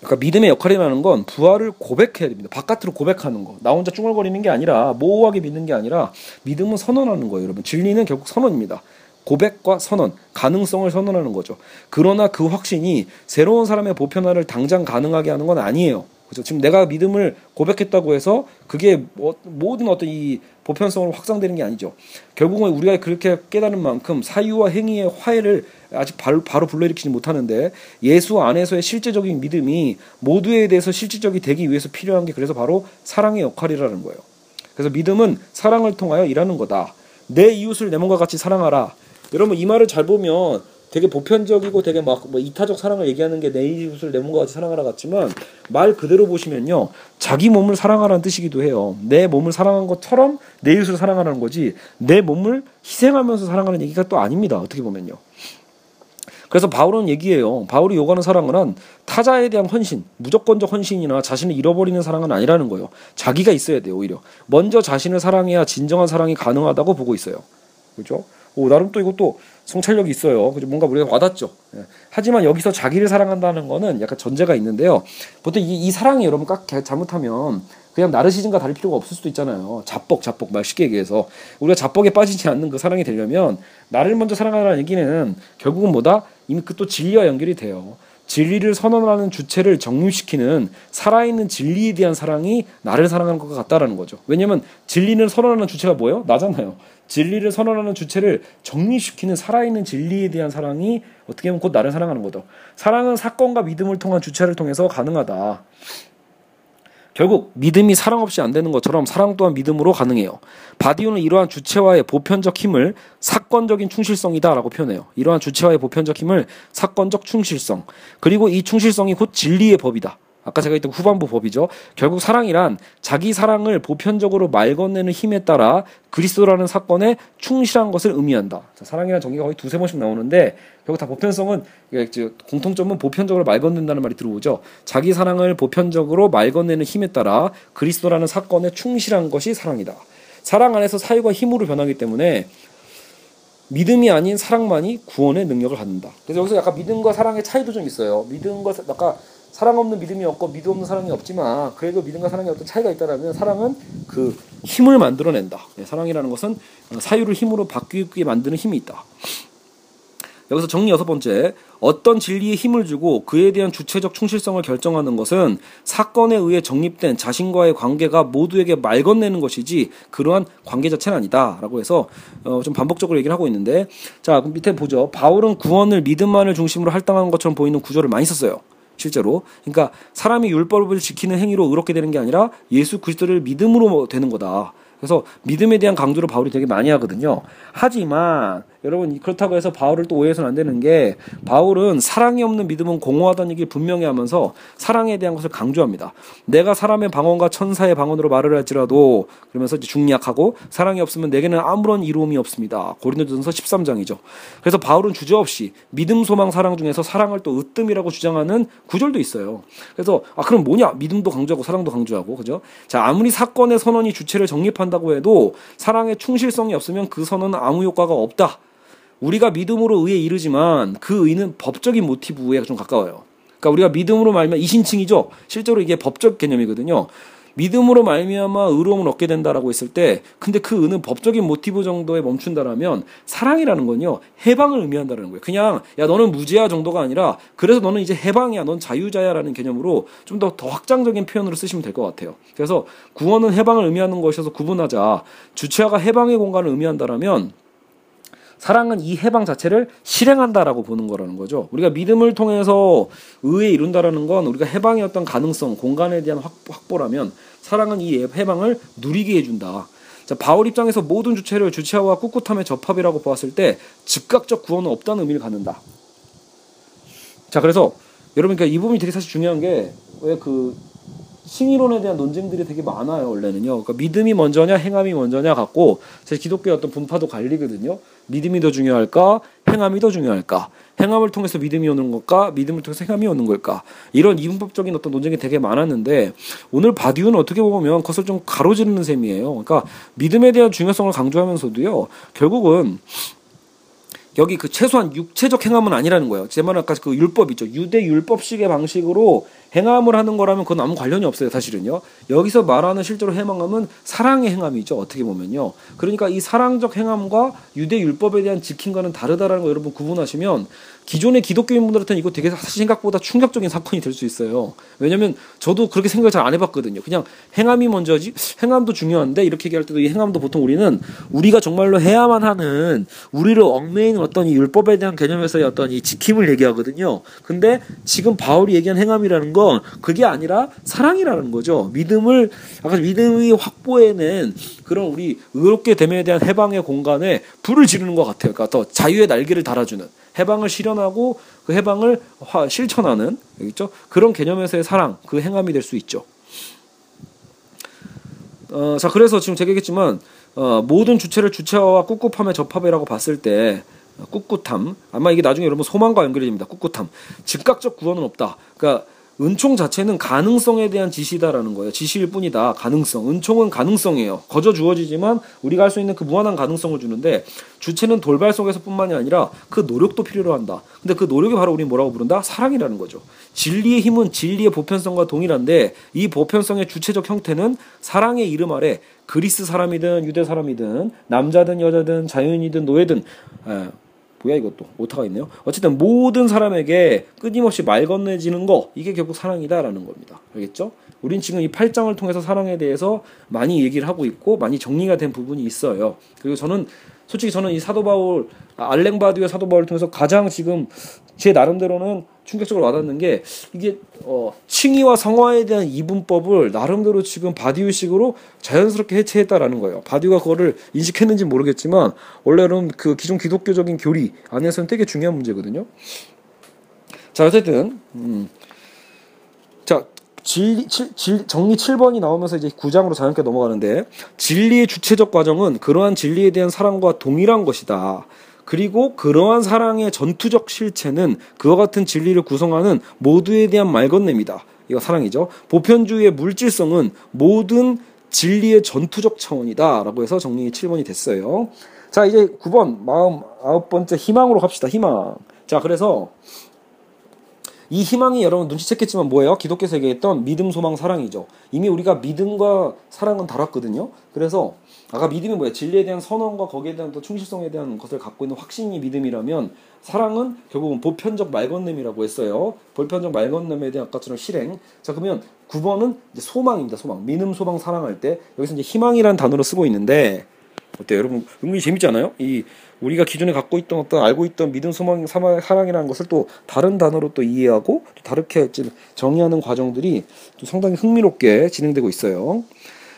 그러니까 믿음의 역할이라는 건 부활을 고백해야 됩니다. 바깥으로 고백하는 거. 나 혼자 쭈글거리는 게 아니라 모호하게 믿는 게 아니라 믿음은 선언하는 거예요, 여러분. 진리는 결국 선언입니다. 고백과 선언, 가능성을 선언하는 거죠. 그러나 그 확신이 새로운 사람의 보편화를 당장 가능하게 하는 건 아니에요. 그죠? 지금 내가 믿음을 고백했다고 해서 그게 뭐, 모든 어떤 이 보편성으로 확장되는 게 아니죠. 결국은 우리가 그렇게 깨달은 만큼 사유와 행위의 화해를 아직 바로, 바로 불러일으키지 못하는데 예수 안에서의 실제적인 믿음이 모두에 대해서 실질적이 되기 위해서 필요한 게 그래서 바로 사랑의 역할이라는 거예요. 그래서 믿음은 사랑을 통하여 일하는 거다. 내 이웃을 내 몸과 같이 사랑하라. 여러분 이 말을 잘 보면 되게 보편적이고 되게 막 뭐 이타적 사랑을 얘기하는 게 내 이웃을 내 몸과 같이 사랑하라 같지만 말 그대로 보시면요 자기 몸을 사랑하라는 뜻이기도 해요 내 몸을 사랑한 것처럼 내 이웃을 사랑하라는 거지 내 몸을 희생하면서 사랑하는 얘기가 또 아닙니다 어떻게 보면요 그래서 바울은 얘기해요 바울이 요구하는 사랑은 타자에 대한 헌신 무조건적 헌신이나 자신을 잃어버리는 사랑은 아니라는 거예요 자기가 있어야 돼요 오히려 먼저 자신을 사랑해야 진정한 사랑이 가능하다고 보고 있어요 그렇죠 오 나름 또 이것도 성찰력이 있어요. 그죠? 뭔가 우리가 와닿죠. 예. 하지만 여기서 자기를 사랑한다는 거는 약간 전제가 있는데요. 보통 이, 이 사랑이 여러분 깍 잘못하면 그냥 나르시즘과 다를 필요가 없을 수도 있잖아요. 자뻑, 자뻑, 말 쉽게 얘기해서 우리가 자뻑에 빠지지 않는 그 사랑이 되려면 나를 먼저 사랑하라는 얘기는 결국은 뭐다? 이미 그 또 진리와 연결이 돼요. 진리를 선언하는 주체를 정립시키는 살아있는 진리에 대한 사랑이 나를 사랑하는 것과 같다라는 거죠. 왜냐면 진리를 선언하는 주체가 뭐예요? 나잖아요. 진리를 선언하는 주체를 정리시키는 살아있는 진리에 대한 사랑이 어떻게 보면 곧 나를 사랑하는 거죠. 사랑은 사건과 믿음을 통한 주체를 통해서 가능하다. 결국 믿음이 사랑 없이 안 되는 것처럼 사랑 또한 믿음으로 가능해요. 바디오는 이러한 주체와의 보편적 힘을 사건적인 충실성이다라고 표현해요. 이러한 주체와의 보편적 힘을 사건적 충실성. 그리고 이 충실성이 곧 진리의 법이다. 아까 제가 했던 후반부 법이죠. 결국 사랑이란 자기 사랑을 보편적으로 말 건네는 힘에 따라 그리스도라는 사건에 충실한 것을 의미한다. 자, 사랑이란 정의가 거의 두세 번씩 나오는데 결국 다 보편성은 공통점은 보편적으로 말 건넨다는 말이 들어오죠. 자기 사랑을 보편적으로 말 건네는 힘에 따라 그리스도라는 사건에 충실한 것이 사랑이다. 사랑 안에서 사유가 힘으로 변하기 때문에 믿음이 아닌 사랑만이 구원의 능력을 갖는다. 그래서 여기서 약간 믿음과 사랑의 차이도 좀 있어요. 믿음과 아까 사랑 없는 믿음이 없고 믿음 없는 사랑이 없지만 그래도 믿음과 사랑에 어떤 차이가 있다라면 사랑은 그 힘을 만들어낸다. 네, 사랑이라는 것은 사유를 힘으로 바뀌게 만드는 힘이 있다. 여기서 정리 여섯 번째, 어떤 진리에 힘을 주고 그에 대한 주체적 충실성을 결정하는 것은 사건에 의해 정립된 자신과의 관계가 모두에게 말 건네는 것이지 그러한 관계 자체는 아니다라고 해서 어, 좀 반복적으로 얘기를 하고 있는데 자 밑에 보죠. 바울은 구원을 믿음만을 중심으로 할당한 것처럼 보이는 구조를 많이 썼어요. 실제로. 그러니까 사람이 율법을 지키는 행위로 의롭게 되는 게 아니라 예수 그리스도를 믿음으로 되는 거다. 그래서 믿음에 대한 강조를 바울이 되게 많이 하거든요. 하지만 여러분 그렇다고 해서 바울을 또 오해해서는 안 되는 게 바울은 사랑이 없는 믿음은 공허하다는 얘기를 분명히 하면서 사랑에 대한 것을 강조합니다. 내가 사람의 방언과 천사의 방언으로 말을 할지라도 그러면서 이제 중약하고 사랑이 없으면 내게는 아무런 이로움이 없습니다. 고린도전서 13장이죠. 그래서 바울은 주저없이 믿음, 소망, 사랑 중에서 사랑을 또 으뜸이라고 주장하는 구절도 있어요. 그래서 아 그럼 뭐냐? 믿음도 강조하고 사랑도 강조하고 그죠? 자 아무리 사건의 선언이 주체를 정립한다고 해도 사랑의 충실성이 없으면 그 선언은 아무 효과가 없다. 우리가 믿음으로 의에 이르지만 그 의는 법적인 모티브에 좀 가까워요. 그러니까 우리가 믿음으로 말면 이신칭이죠. 실제로 이게 법적 개념이거든요. 믿음으로 말미암아 의로움을 얻게 된다라고 했을 때 근데 그 의는 법적인 모티브 정도에 멈춘다라면 사랑이라는 건요 해방을 의미한다는 거예요 그냥 야 너는 무죄야 정도가 아니라 그래서 너는 이제 해방이야 넌 자유자야라는 개념으로 좀 더 더 확장적인 표현으로 쓰시면 될 것 같아요 그래서 구원은 해방을 의미하는 것이어서 구분하자 주체가 해방의 공간을 의미한다라면 사랑은 이 해방 자체를 실행한다라고 보는 거라는 거죠. 우리가 믿음을 통해서 의에 이룬다라는 건 우리가 해방의 어떤 가능성, 공간에 대한 확보 라면 사랑은 이 해방을 누리게 해준다. 자, 바울 입장에서 모든 주체를 주체와 꿋꿋함의 접합이라고 보았을 때 즉각적 구원은 없다는 의미를 갖는다. 자, 그래서 여러분, 그러니까 이 부분이 되게 사실 중요한 게 왜그 싱이론에 대한 논쟁들이 되게 많아요 원래는요. 그러니까 믿음이 먼저냐 행함이 먼저냐 갖고 제 기독교의 어떤 분파도 갈리거든요. 믿음이 더 중요할까? 행함이 더 중요할까? 행함을 통해서 믿음이 오는 걸까? 믿음을 통해서 행함이 오는 걸까? 이런 이분법적인 어떤 논쟁이 되게 많았는데 오늘 바디우는 어떻게 보면 그것을 좀 가로지르는 셈이에요. 그러니까 믿음에 대한 중요성을 강조하면서도요. 결국은 여기 그 최소한 육체적 행함은 아니라는 거예요. 제 말은 아까 그 율법 있죠. 유대 율법식의 방식으로 행함을 하는 거라면 그건 아무 관련이 없어요, 사실은요. 여기서 말하는 실제로 행함은 사랑의 행함이죠, 어떻게 보면요. 그러니까 이 사랑적 행함과 유대 율법에 대한 지킴과는 다르다라는 거 여러분 구분하시면 기존의 기독교인분들한테는 이거 되게 사실 생각보다 충격적인 사건이 될 수 있어요. 왜냐면 저도 그렇게 생각을 잘 안 해봤거든요. 그냥 행함이 먼저지, 행함도 중요한데 이렇게 얘기할 때도 이 행함도 보통 우리는 우리가 정말로 해야만 하는 우리를 얽매이는
어떤 이 율법에 대한 개념에서의 어떤 이 지킴을 얘기하거든요. 근데 지금 바울이 얘기한 행함이라는 건 그게 아니라 사랑이라는 거죠. 믿음을 아까 믿음이 확보해낸 그런 우리 의롭게 됨에 대한 해방의 공간에 불을 지르는 것 같아요. 그러니까 더 자유의 날개를 달아주는 해방을 실현하고 그 해방을 실천하는 있죠. 그런 개념에서의 사랑, 그 행함이 될 수 있죠. 어, 자 그래서 지금 제가 얘기했지만 어, 모든 주체를 주체와 꿉꿉함의 접합이라고 봤을 때 꿋꿋함 아마 이게 나중에 여러분 소망과 연결이 됩니다. 꿋꿋함 즉각적 구원은 없다. 그러니까 은총 자체는 가능성에 대한 지시다라는 거예요. 지시일 뿐이다. 가능성. 은총은 가능성이에요. 거저 주어지지만 우리가 할 수 있는 그 무한한 가능성을 주는데 주체는 돌발 속에서뿐만이 아니라 그 노력도 필요로 한다. 근데 그 노력이 바로 우리 뭐라고 부른다? 사랑이라는 거죠. 진리의 힘은 진리의 보편성과 동일한데 이 보편성의 주체적 형태는 사랑의 이름 아래 그리스 사람이든 유대 사람이든 남자든 여자든 자유인이든 노예든 에, 뭐야 이것도 오타가 있네요. 어쨌든 모든 사람에게 끊임없이 말 건네지는 거 이게 결국 사랑이다라는 겁니다. 알겠죠? 우린 지금 이 8장을 통해서 사랑에 대해서 많이 얘기를 하고 있고 많이 정리가 된 부분이 있어요. 그리고 저는 솔직히 저는 이 사도 바울 알랭 바디우의 사도 바울을 통해서 가장 지금 제 나름대로는 충격적으로 와닿는 게 이게 어 칭의와 성화에 대한 이분법을 나름대로 지금 바디우식으로 자연스럽게 해체했다라는 거예요. 바디우가 그거를 인식했는지 모르겠지만 원래는 그 기존 기독교적인 교리 안에서는 되게 중요한 문제거든요. 자 어쨌든 음. 자 진리, 질, 정리 7번이 나오면서 이제 9장으로 자연스럽게 넘어가는데 진리의 주체적 과정은 그러한 진리에 대한 사랑과 동일한 것이다. 그리고 그러한 사랑의 전투적 실체는 그와 같은 진리를 구성하는 모두에 대한 말건냄이다. 이거 사랑이죠. 보편주의의 물질성은 모든 진리의 전투적 차원이다. 라고 해서 정리 7번이 됐어요. 자, 이제 9번, 마음, 아홉 번째 희망으로 갑시다. 희망. 자, 그래서 이 희망이 여러분 눈치챘겠지만 뭐예요? 기독교에서 얘기했던 믿음, 소망, 사랑이죠. 이미 우리가 믿음과 사랑은 달았거든요. 그래서 아까 믿음이 뭐야? 진리에 대한 선언과 거기에 대한 또 충실성에 대한 것을 갖고 있는 확신이 믿음이라면 사랑은 결국은 보편적 말건냄이라고 했어요. 보편적 말건냄에 대한 아까처럼 실행. 자 그러면 9번은 이제 소망입니다. 소망. 믿음, 소망, 사랑할 때 여기서 이제 희망이라는 단어로 쓰고 있는데 어때요, 여러분? 은근히 재밌지 않아요? 이 우리가 기존에 갖고 있던 어떤 알고 있던 믿음, 소망, 사랑이라는 것을 또 다른 단어로 또 이해하고 또 다르게 정의하는 과정들이 또 상당히 흥미롭게 진행되고 있어요.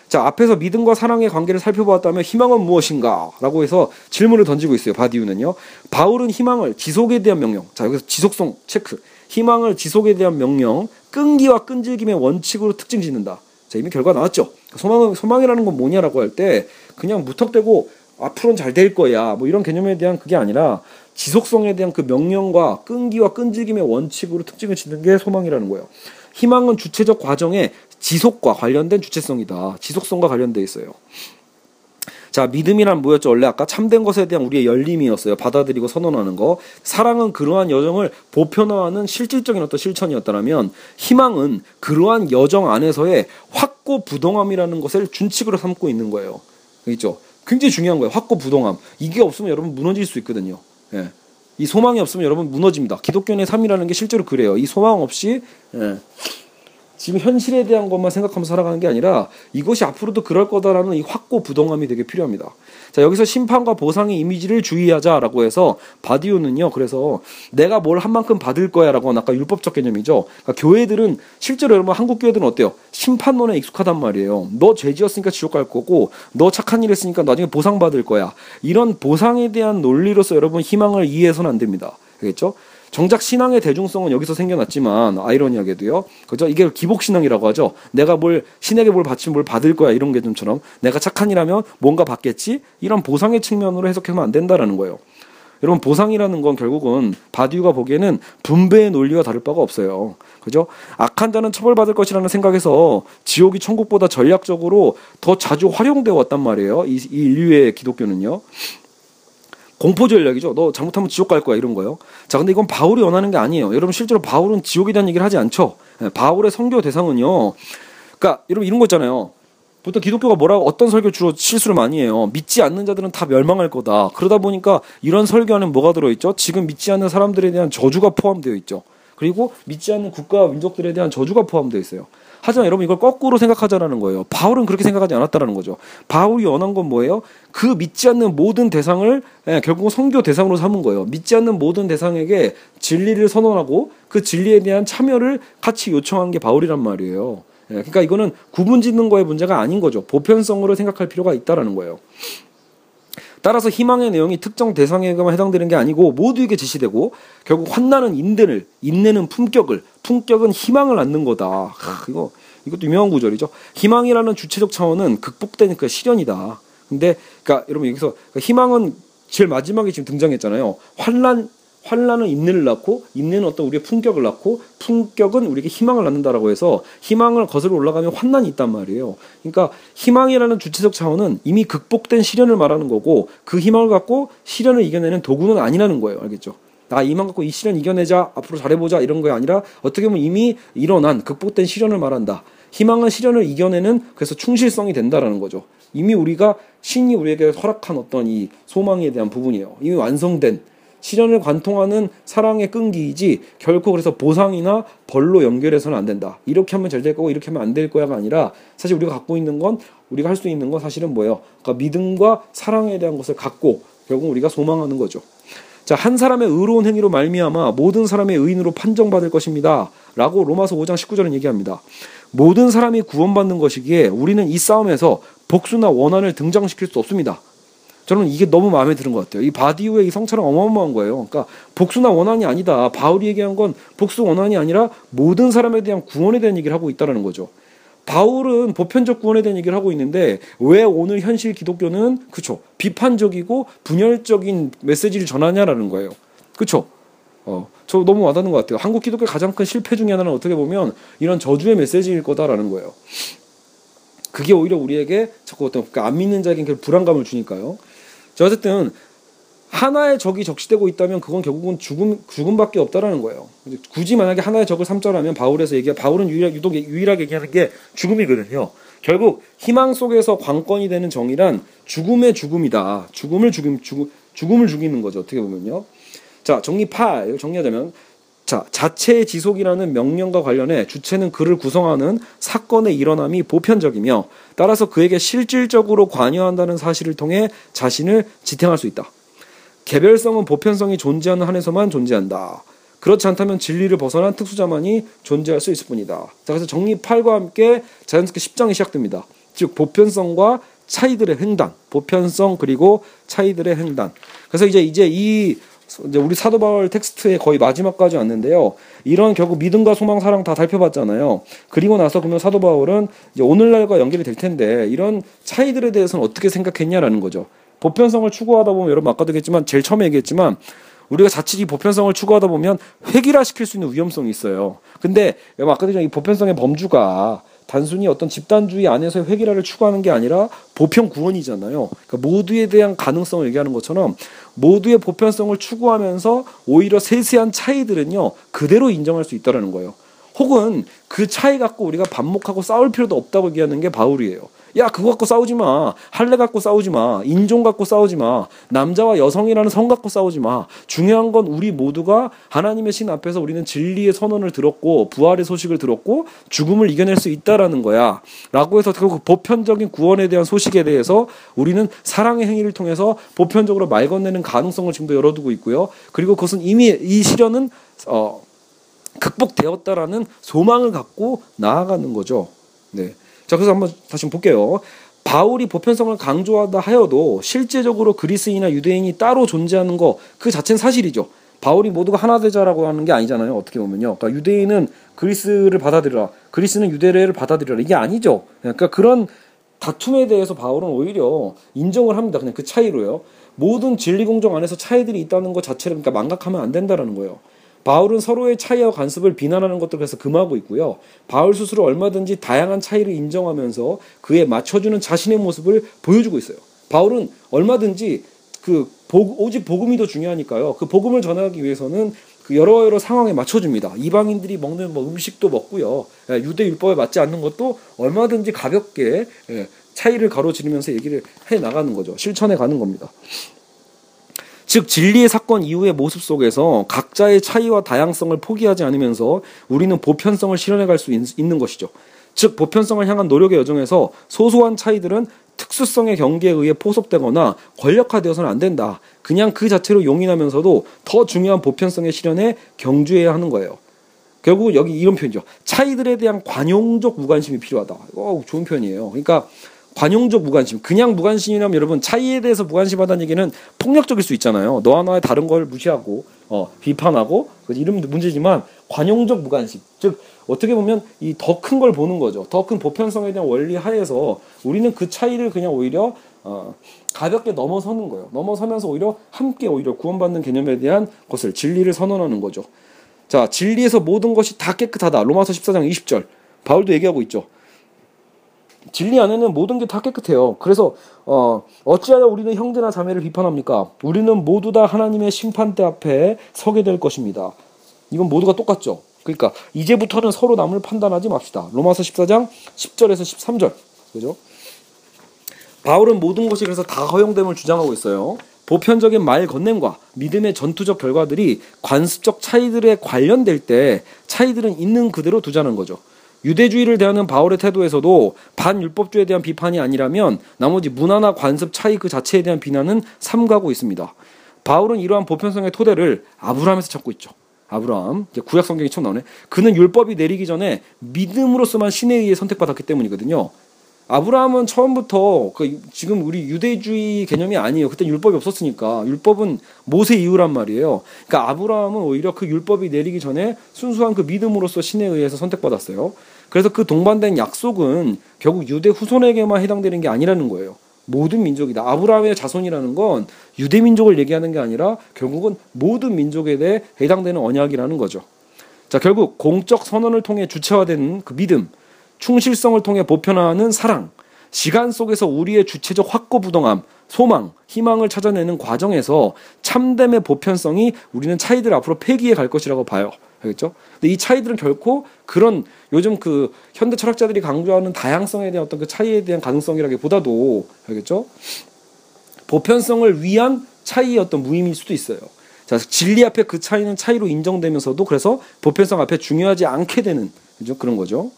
자, 앞에서 믿음과 사랑의 관계를 살펴보았다면 희망은 무엇인가? 라고 해서 질문을 던지고 있어요. 바디우는요. 바울은 희망을 지속에 대한 명령. 자, 여기서 지속성 체크. 희망을 지속에 대한 명령, 끈기와 끈질김의 원칙으로 특징 짓는다. 자, 이미 결과 나왔죠. 소망, 소망이라는 건 뭐냐라고 할 때 그냥 무턱대고 앞으로는 잘 될 거야. 뭐 이런 개념에 대한 그게 아니라 지속성에 대한 그 명령과 끈기와 끈질김의 원칙으로 특징을 짓는 게 소망이라는 거예요. 희망은 주체적 과정에 지속과 관련된 주체성이다. 지속성과 관련돼 있어요. 자, 믿음이란 뭐였죠? 원래 아까 참된 것에 대한 우리의 열림이었어요. 받아들이고 선언하는 거. 사랑은 그러한 여정을 보편화하는 실질적인 어떤 실천이었다면 희망은 그러한 여정 안에서의 확고 부동함이라는 것을 준칙으로 삼고 있는 거예요. 그렇죠? 굉장히 중요한 거예요. 확고 부동함. 이게 없으면 여러분 무너질 수 있거든요. 예. 이 소망이 없으면 여러분 무너집니다. 기독교의 삶이라는 게 실제로 그래요. 이 소망 없이 예. 지금 현실에 대한 것만 생각하면서 살아가는 게 아니라 이것이 앞으로도 그럴 거다라는 이 확고 부동함이 되게 필요합니다. 자, 여기서 심판과 보상의 이미지를 주의하자라고 해서 바디오는요. 그래서 내가 뭘 한 만큼 받을 거야라고 아까 율법적 개념이죠. 그러니까 교회들은 실제로 여러분 한국 교회들은 어때요? 심판론에 익숙하단 말이에요. 너 죄지었으니까 지옥 갈 거고 너 착한 일 했으니까 나중에 보상 받을 거야. 이런 보상에 대한 논리로서 여러분 희망을 이해해서는 안 됩니다. 알겠죠? 정작 신앙의 대중성은 여기서 생겨났지만 아이러니하게도요. 그죠? 이게 기복 신앙이라고 하죠. 내가 뭘 신에게 뭘 바치면 뭘 받을 거야 이런 개념처럼 내가 착한 일하면 뭔가 받겠지 이런 보상의 측면으로 해석하면 안 된다라는 거예요. 여러분 보상이라는 건 결국은 바디우가 보기에는 분배의 논리와 다를 바가 없어요. 그죠? 악한 자는 처벌받을 것이라는 생각에서 지옥이 천국보다 전략적으로 더 자주 활용되어 왔단 말이에요. 이, 이 인류의 기독교는요. 공포 전략이죠. 너 잘못하면 지옥 갈 거야 이런 거요. 자, 근데 이건 바울이 원하는 게 아니에요. 여러분 실제로 바울은 지옥에 대한 얘기를 하지 않죠. 예, 바울의 선교 대상은요. 그러니까 여러분 이런 거 있잖아요. 보통 기독교가 뭐라고 어떤 설교 주로 실수를 많이 해요. 믿지 않는 자들은 다 멸망할 거다. 그러다 보니까 이런 설교 안에 뭐가 들어 있죠? 지금 믿지 않는 사람들에 대한 저주가 포함되어 있죠. 그리고 믿지 않는 국가와 민족들에 대한 저주가 포함되어 있어요. 하지만 여러분 이걸 거꾸로 생각하자라는 거예요. 바울은 그렇게 생각하지 않았다라는 거죠. 바울이 원한 건 뭐예요? 그 믿지 않는 모든 대상을 예, 결국 선교 대상으로 삼은 거예요. 믿지 않는 모든 대상에게 진리를 선언하고 그 진리에 대한 참여를 같이 요청한 게 바울이란 말이에요. 예, 그러니까 이거는 구분 짓는 거의 문제가 아닌 거죠. 보편성으로 생각할 필요가 있다라는 거예요. 따라서 희망의 내용이 특정 대상에게만 해당되는 게 아니고 모두에게 지시되고 결국 환난은 인내를 인내는 품격을 품격은 희망을 낳는 거다. 하, 이거 이것도 유명한 구절이죠. 희망이라는 주체적 차원은 극복된 그 시련이다. 근데 그러니까 여러분 여기서 그러니까 희망은 제일 마지막에 지금 등장했잖아요. 환난 환란은 인내를 낳고 인내는 어떤 우리의 품격을 낳고 품격은 우리에게 희망을 낳는다라고 해서 희망을 거슬러 올라가면 환난이 있단 말이에요. 그러니까 희망이라는 주체적 차원은 이미 극복된 시련을 말하는 거고 그 희망을 갖고 시련을 이겨내는 도구는 아니라는 거예요. 알겠죠? 나 이만 갖고 이 시련 이겨내자 앞으로 잘해보자 이런 게 아니라 어떻게 보면 이미 일어난 극복된 시련을 말한다. 희망은 시련을 이겨내는 그래서 충실성이 된다라는 거죠. 이미 우리가 신이 우리에게 허락한 어떤 이 소망에 대한 부분이에요. 이미 완성된 시련을 관통하는 사랑의 끈기이지 결코 그래서 보상이나 벌로 연결해서는 안 된다. 이렇게 하면 잘 될 거고 이렇게 하면 안 될 거야가 아니라 사실 우리가 갖고 있는 건 우리가 할 수 있는 건 사실은 뭐예요? 그러니까 믿음과 사랑에 대한 것을 갖고 결국 우리가 소망하는 거죠. 자, 한 사람의 의로운 행위로 말미암아 모든 사람의 의인으로 판정받을 것입니다. 라고 로마서 5장 19절은 얘기합니다. 모든 사람이 구원받는 것이기에 우리는 이 싸움에서 복수나 원한을 등장시킬 수 없습니다. 저는 이게 너무 마음에 드는 것 같아요. 이 바디우의 이 성찰은 어마어마한 거예요. 그러니까 복수나 원한이 아니다. 바울이 얘기한 건 복수 원한이 아니라 모든 사람에 대한 구원에 대한 얘기를 하고 있다는 거죠. 바울은 보편적 구원에 대한 얘기를 하고 있는데 왜 오늘 현실 기독교는 그쵸 비판적이고 분열적인 메시지를 전하냐라는 거예요. 그쵸? 어, 저 너무 와닿는 것 같아요. 한국 기독교 가장 큰 실패 중에 하나는 어떻게 보면 이런 저주의 메시지일 거다라는 거예요. 그게 오히려 우리에게 자꾸 어떤 그안 믿는 자에게 불안감을 주니까요. 자, 어쨌든 하나의 적이 적시되고 있다면 그건 결국은 죽음 죽음밖에 없다라는 거예요. 굳이 만약에 하나의 적을 삼자라면 바울에서 얘기해 바울은 유일하, 유독 유일하게 얘기하는 게 죽음이거든요. 결국 희망 속에서 관건이 되는 정의란 죽음의 죽음이다. 죽음을 죽임 죽음 죽음을 죽이는 거죠. 어떻게 보면요. 자 정리 8 정리하자면 자, 자체의 지속이라는 명령과 관련해 주체는 그를 구성하는 사건의 일어남이 보편적이며 따라서 그에게 실질적으로 관여한다는 사실을 통해 자신을 지탱할 수 있다. 개별성은 보편성이 존재하는 한에서만 존재한다. 그렇지 않다면 진리를 벗어난 특수자만이 존재할 수 있을 뿐이다. 자, 그래서 정리 8과 함께 자연스럽게 10장이 시작됩니다. 즉, 보편성과 차이들의 횡단, 보편성 그리고 차이들의 횡단. 그래서 이제 이제 이 이제 우리 사도 바울 텍스트의 거의 마지막까지 왔는데요. 이런 결국 믿음과 소망, 사랑 다 살펴봤잖아요. 그리고 나서 그러면 사도 바울은 이제 오늘날과 연결이 될 텐데 이런 차이들에 대해서는 어떻게 생각했냐라는 거죠. 보편성을 추구하다 보면 여러분 아까도 얘기했지만 제일 처음에 얘기했지만 우리가 자칫 이 보편성을 추구하다 보면 획일화 시킬 수 있는 위험성이 있어요. 근데 여러분 아까도 얘기한 이 보편성의 범주가 단순히 어떤 집단주의 안에서 획일화를 추구하는 게 아니라 보편 구원이잖아요. 그러니까 모두에 대한 가능성을 얘기하는 것처럼 모두의 보편성을 추구하면서 오히려 세세한 차이들은요 그대로 인정할 수 있다라는 거예요. 혹은 그 차이 갖고 우리가 반목하고 싸울 필요도 없다고 얘기하는 게 바울이에요. 야 그거 갖고 싸우지 마. 할례 갖고 싸우지 마. 인종 갖고 싸우지 마. 남자와 여성이라는 성 갖고 싸우지 마. 중요한 건 우리 모두가 하나님의 신 앞에서 우리는 진리의 선언을 들었고 부활의 소식을 들었고 죽음을 이겨낼 수 있다라는 거야. 라고 해서 결국 보편적인 구원에 대한 소식에 대해서 우리는 사랑의 행위를 통해서 보편적으로 말 건네는 가능성을 지금도 열어두고 있고요. 그리고 그것은 이미 이 시련은 어 극복되었다라는 소망을 갖고 나아가는 거죠. 네. 자, 그래서 한번 다시 볼게요. 바울이 보편성을 강조하다 하여도 실제적으로 그리스인이나 유대인이 따로 존재하는 거 그 자체는 사실이죠. 바울이 모두가 하나 되자라고 하는 게 아니잖아요. 어떻게 보면요. 그러니까 유대인은 그리스를 받아들여라. 그리스는 유대를 받아들여라. 이게 아니죠. 그러니까 그런 다툼에 대해서 바울은 오히려 인정을 합니다. 그냥 그 차이로요. 모든 진리 공정 안에서 차이들이 있다는 것 자체를 그러니까 망각하면 안 된다라는 거예요. 바울은 서로의 차이와 간섭을 비난하는 것들 그래서 금하고 있고요. 바울 스스로 얼마든지 다양한 차이를 인정하면서 그에 맞춰주는 자신의 모습을 보여주고 있어요. 바울은 얼마든지 그 오직 복음이 더 중요하니까요. 그 복음을 전하기 위해서는 그 여러 여러 상황에 맞춰줍니다. 이방인들이 먹는 뭐 음식도 먹고요. 예, 유대 율법에 맞지 않는 것도 얼마든지 가볍게 예, 차이를 가로지르면서 얘기를 해 나가는 거죠. 실천해 가는 겁니다. 즉 진리의 사건 이후의 모습 속에서 각자의 차이와 다양성을 포기하지 않으면서 우리는 보편성을 실현해 갈 수 있는 것이죠. 즉 보편성을 향한 노력의 여정에서 소소한 차이들은 특수성의 경계에 의해 포섭되거나 권력화되어서는 안 된다. 그냥 그 자체로 용인하면서도 더 중요한 보편성의 실현에 경주해야 하는 거예요. 결국 여기 이런 표현이죠. 차이들에 대한 관용적 무관심이 필요하다. 어, 좋은 표현이에요. 그러니까 관용적 무관심. 그냥 무관심이라면 여러분 차이에 대해서 무관심하다는 얘기는 폭력적일 수 있잖아요. 너 하나의 다른 걸 무시하고 어, 비판하고 이런 문제지만 관용적 무관심. 즉 어떻게 보면 이 더 큰 걸 보는 거죠. 더 큰 보편성에 대한 원리 하에서 우리는 그 차이를 그냥 오히려 어, 가볍게 넘어서는 거예요. 넘어서면서 오히려 함께 오히려 구원받는 개념에 대한 것을 진리를 선언하는 거죠. 자, 진리에서 모든 것이 다 깨끗하다. 로마서 14장 20절. 바울도 얘기하고 있죠. 진리 안에는 모든 게 다 깨끗해요. 그래서 어, 어찌하여 우리는 형제나 자매를 비판합니까? 우리는 모두 다 하나님의 심판대 앞에 서게 될 것입니다. 이건 모두가 똑같죠. 그러니까 이제부터는 서로 남을 판단하지 맙시다. 로마서 14장 10절에서 13절. 그죠? 바울은 모든 것이 그래서 다 허용됨을 주장하고 있어요. 보편적인 말 건냄과 믿음의 전투적 결과들이 관습적 차이들에 관련될 때 차이들은 있는 그대로 두자는 거죠. 유대주의를 대하는 바울의 태도에서도 반율법주의에 대한 비판이 아니라면 나머지 문화나 관습 차이 그 자체에 대한 비난은 삼가고 있습니다. 바울은 이러한 보편성의 토대를 아브라함에서 찾고 있죠. 아브라함 구약 성경이 처음 나오네. 그는 율법이 내리기 전에 믿음으로서만 신에 의해 선택받았기 때문이거든요. 아브라함은 처음부터 그 지금 우리 유대주의 개념이 아니에요. 그때 율법이 없었으니까 율법은 모세 이후란 말이에요. 그러니까 아브라함은 오히려 그 율법이 내리기 전에 순수한 그 믿음으로서 신에 의해서 선택받았어요. 그래서 그 동반된 약속은 결국 유대 후손에게만 해당되는 게 아니라는 거예요. 모든 민족이다. 아브라함의 자손이라는 건 유대 민족을 얘기하는 게 아니라 결국은 모든 민족에 대해 해당되는 언약이라는 거죠. 자, 결국 공적 선언을 통해 주체화되는 그 믿음, 충실성을 통해 보편화하는 사랑, 시간 속에서 우리의 주체적 확고부동함, 소망, 희망을 찾아내는 과정에서 참됨의 보편성이 우리는 차이들 앞으로 폐기해 갈 것이라고 봐요. 알겠죠? 근데 이 차이들은 결코 그런 요즘 그 현대 철학자들이 강조하는 다양성에 대한 어떤 그 차이에 대한 가능성이라기보다도 알겠죠? 보편성을 위한 차이의 어떤 무의미일 수도 있어요. 자, 진리 앞에 그 차이는 차이로 인정되면서도 그래서 보편성 앞에 중요하지 않게 되는 그죠? 그런 거죠.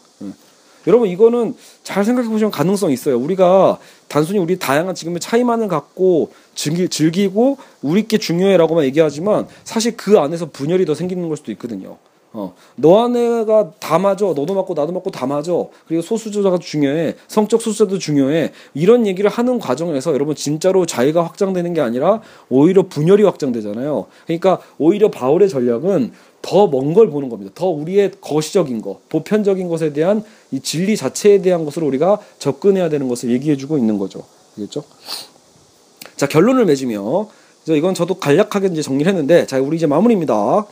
여러분 이거는 잘 생각해 보시면 가능성이 있어요. 우리가 단순히 우리 다양한 지금의 차이만을 갖고 즐기, 즐기고 우리께 중요해라고만 얘기하지만 사실 그 안에서 분열이 더 생기는 걸 수도 있거든요. 어, 너 안에가 다 맞아. 너도 맞고 나도 맞고 다 맞아. 그리고 소수자가 중요해. 성적 소수자도 중요해. 이런 얘기를 하는 과정에서 여러분 진짜로 자유가 확장되는 게 아니라 오히려 분열이 확장되잖아요. 그러니까 오히려 바울의 전략은 더 먼 걸 보는 겁니다. 더 우리의 거시적인 것, 보편적인 것에 대한 이 진리 자체에 대한 것으로 우리가 접근해야 되는 것을 얘기해주고 있는 거죠. 알겠죠? 자 결론을 맺으며 이건 저도 간략하게 이제 정리를 했는데 자 우리 이제 마무리입니다.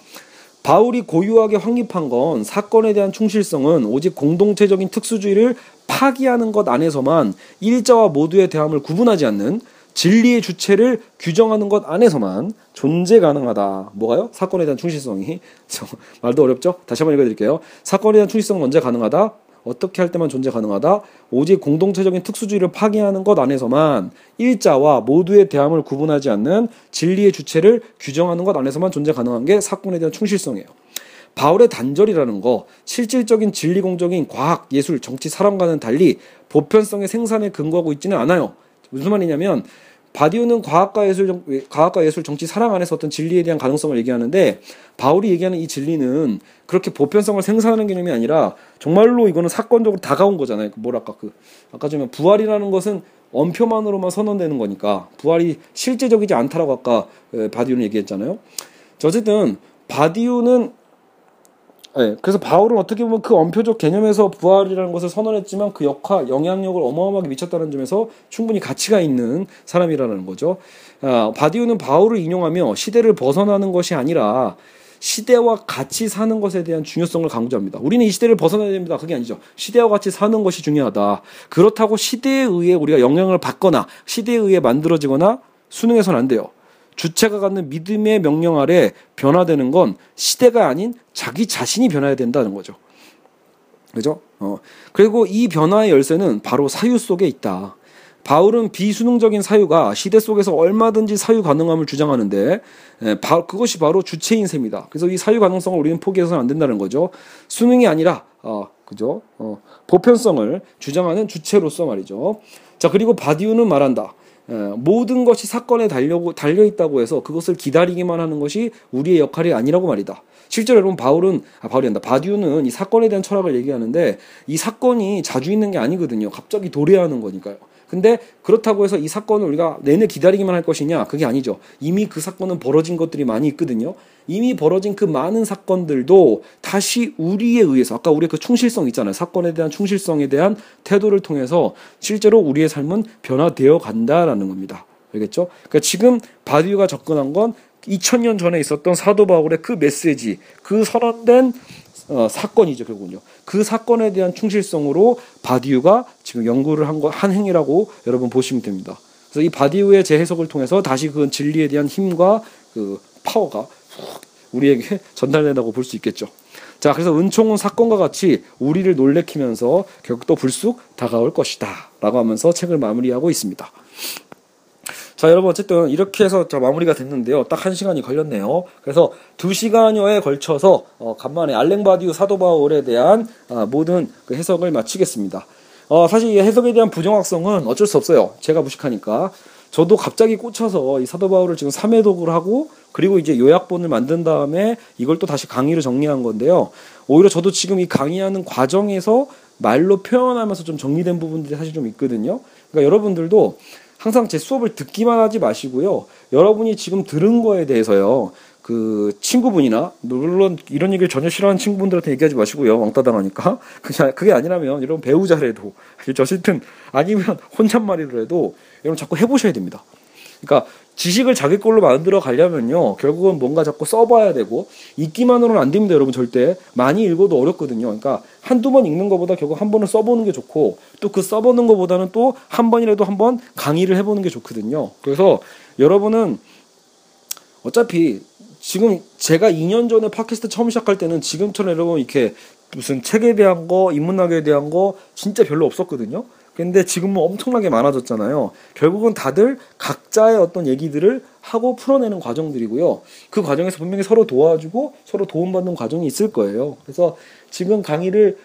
바울이 고유하게 확립한 건 사건에 대한 충실성은 오직 공동체적인 특수주의를 파기하는 것 안에서만 일자와 모두의 대함을 구분하지 않는 진리의 주체를 규정하는 것 안에서만 존재 가능하다. 뭐가요? 사건에 대한 충실성이. (laughs) 말도 어렵죠? 다시 한번 읽어드릴게요. 사건에 대한 충실성은 언제 가능하다? 어떻게 할 때만 존재 가능하다? 오직 공동체적인 특수주의를 파괴하는 것 안에서만 일자와 모두의 대함을 구분하지 않는 진리의 주체를 규정하는 것 안에서만 존재 가능한 게 사건에 대한 충실성이에요. 바울의 단절이라는 거, 실질적인 진리 공적인 과학, 예술, 정치, 사람과는 달리 보편성의 생산에 근거하고 있지는 않아요. 무슨 말이냐면 바디오는 과학과 예술, 과학과 예술, 정치, 사랑 안에서 어떤 진리에 대한 가능성을 얘기하는데 바울이 얘기하는 이 진리는 그렇게 보편성을 생산하는 개념이 아니라 정말로 이거는 사건적으로 다가온 거잖아요. 그 뭐랄까 그 아까 좀 부활이라는 것은 엄표만으로만 선언되는 거니까 부활이 실제적이지 않다라고 아까 바디오는 얘기했잖아요. 어쨌든 바디오는 네, 그래서 바울은 어떻게 보면 그 언표적 개념에서 부활이라는 것을 선언했지만 그 역할, 영향력을 어마어마하게 미쳤다는 점에서 충분히 가치가 있는 사람이라는 거죠. 아, 바디우는 바울을 인용하며 시대를 벗어나는 것이 아니라 시대와 같이 사는 것에 대한 중요성을 강조합니다. 우리는 이 시대를 벗어나야 됩니다. 그게 아니죠. 시대와 같이 사는 것이 중요하다. 그렇다고 시대에 의해 우리가 영향을 받거나 시대에 의해 만들어지거나 수능해서는 안 돼요. 주체가 갖는 믿음의 명령 아래 변화되는 건 시대가 아닌 자기 자신이 변해야 된다는 거죠. 그죠? 어. 그리고 이 변화의 열쇠는 바로 사유 속에 있다. 바울은 비수능적인 사유가 시대 속에서 얼마든지 사유 가능함을 주장하는데 예, 바, 그것이 바로 주체인 셈이다. 그래서 이 사유 가능성을 우리는 포기해서는 안 된다는 거죠. 수능이 아니라 어, 그죠? 어, 보편성을 주장하는 주체로서 말이죠. 자 그리고 바디우는 말한다. 예, 모든 것이 사건에 달려 달려 있다고 해서 그것을 기다리기만 하는 것이 우리의 역할이 아니라고 말이다. 실제로 여러분 바울은 아 바울이 한다. 바디우는 이 사건에 대한 철학을 얘기하는데 이 사건이 자주 있는 게 아니거든요. 갑자기 도래하는 거니까요. 근데 그렇다고 해서 이 사건을 우리가 내내 기다리기만 할 것이냐? 그게 아니죠. 이미 그 사건은 벌어진 것들이 많이 있거든요. 이미 벌어진 그 많은 사건들도 다시 우리에 의해서 아까 우리의 그 충실성 있잖아요. 사건에 대한 충실성에 대한 태도를 통해서 실제로 우리의 삶은 변화되어 간다라는 겁니다. 알겠죠? 그러니까 지금 바디우가 접근한 건 2000년 전에 있었던 사도 바울의 그 메시지, 그 선언된 어, 사건이죠 결국은요. 그 사건에 대한 충실성으로 바디우가 지금 연구를 한, 거, 한 행위라고 여러분 보시면 됩니다. 그래서 이 바디우의 재해석을 통해서 다시 그 진리에 대한 힘과 그 파워가 우리에게 (laughs) 전달된다고 볼 수 있겠죠. 자, 그래서 은총은 사건과 같이 우리를 놀래키면서 결국 또 불쑥 다가올 것이다. 라고 하면서 책을 마무리하고 있습니다. 자, 여러분 어쨌든 이렇게 해서 자 마무리가 됐는데요. 딱 한 시간이 걸렸네요. 그래서 두 시간여에 걸쳐서 어, 간만에 알랭바디우 사도 바울에 대한 어, 모든 그 해석을 마치겠습니다. 어, 사실 이 해석에 대한 부정확성은 어쩔 수 없어요. 제가 무식하니까. 저도 갑자기 꽂혀서 이 사도 바울을 지금 3회독을 하고 그리고 이제 요약본을 만든 다음에 이걸 또 다시 강의로 정리한 건데요. 오히려 저도 지금 이 강의하는 과정에서 말로 표현하면서 좀 정리된 부분들이 사실 좀 있거든요. 그러니까 여러분들도 항상 제 수업을 듣기만 하지 마시고요. 여러분이 지금 들은 거에 대해서요. 그 친구분이나 물론 이런 얘기를 전혀 싫어하는 친구분들한테 얘기하지 마시고요. 왕따 당하니까. (laughs) 그냥 그게 아니라면 여러분 배우자래도 어쨌든 아니면 혼잣말이라도 여러분 자꾸 해 보셔야 됩니다. 그러니까 지식을 자기 걸로 만들어 가려면요. 결국은 뭔가 자꾸 써봐야 되고, 읽기만으로는 안 됩니다, 여러분, 절대. 많이 읽어도 어렵거든요. 그러니까 한두 번 읽는 것보다 결국 한 번을 써보는 게 좋고, 또 그 써보는 것보다는 또 한 번이라도 한 번 강의를 해보는 게 좋거든요. 그래서 여러분은 어차피 지금 제가 2년 전에 팟캐스트 처음 시작할 때는 지금처럼 여러분 이렇게 무슨 책에 대한 거, 인문학에 대한 거 진짜 별로 없었거든요. 근데 지금은 엄청나게 많아졌잖아요. 결국은 다들 각자의 어떤 얘기들을 하고 풀어내는 과정들이고요. 그 과정에서 분명히 서로 도와주고 서로 도움받는 과정이 있을 거예요. 그래서 지금 강의를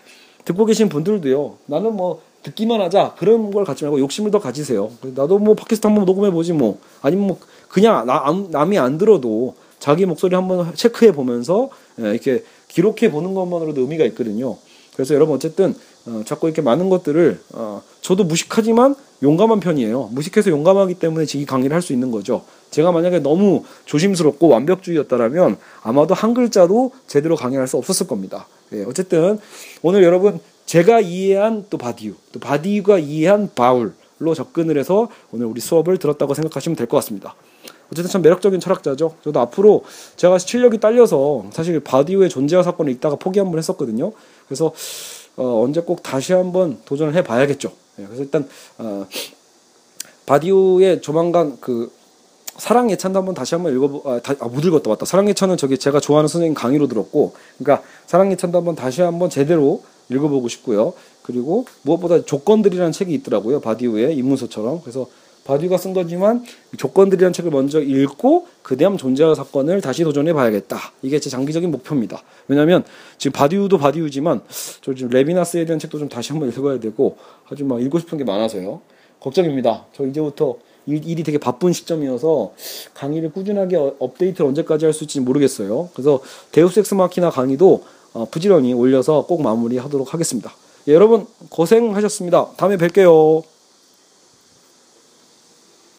듣고 계신 분들도요. 나는 뭐 듣기만 하자 그런 걸 갖지 말고 욕심을 더 가지세요. 나도 뭐 팟캐스트 한번 녹음해 보지 뭐 아니면 뭐 그냥 나, 남이 안 들어도 자기 목소리 한번 체크해 보면서 예, 이렇게 기록해 보는 것만으로도 의미가 있거든요. 그래서 여러분 어쨌든 어, 자꾸 이렇게 많은 것들을 어, 저도 무식하지만 용감한 편이에요. 무식해서 용감하기 때문에 이 강의를 할 수 있는 거죠. 제가 만약에 너무 조심스럽고 완벽주의였다라면 아마도 한 글자도 제대로 강의할 수 없었을 겁니다. 예, 어쨌든 오늘 여러분 제가 이해한 또 바디우, 또 바디우가 이해한 바울로 접근을 해서 오늘 우리 수업을 들었다고 생각하시면 될 것 같습니다. 어쨌든 참 매력적인 철학자죠. 저도 앞으로 제가 실력이 딸려서 사실 바디우의 존재와 사건을 읽다가 포기 한 번 했었거든요. 그래서 어, 언제 꼭 다시 한번 도전을 해봐야겠죠. 예, 그래서 일단 어, 바디우의 조만간 그 사랑 예찬도 한번 다시 한번 읽어보 아, 다, 아, 못 읽었다 맞다. 사랑 예찬은 저기 제가 좋아하는 선생님 강의로 들었고, 그러니까 사랑 예찬도 한번 다시 한번 제대로 읽어보고 싶고요. 그리고 무엇보다 조건들이라는 책이 있더라고요. 바디우의 입문서처럼. 그래서 바디우가 쓴 거지만 조건들이라는 책을 먼저 읽고 그 다음 존재와 사건을 다시 도전해 봐야겠다. 이게 제 장기적인 목표입니다. 왜냐하면 지금 바디우도 바디우지만 저 지금 레비나스에 대한 책도 좀 다시 한번 읽어야 되고 아주 막 읽고 싶은 게 많아서요. 걱정입니다. 저 이제부터 일, 이 되게 바쁜 시점이어서 강의를 꾸준하게 어, 업데이트를 언제까지 할 수 있을지 모르겠어요. 그래서 데우스 엑스 마키나 강의도 어, 부지런히 올려서 꼭 마무리하도록 하겠습니다. 예, 여러분 고생하셨습니다. 다음에 뵐게요.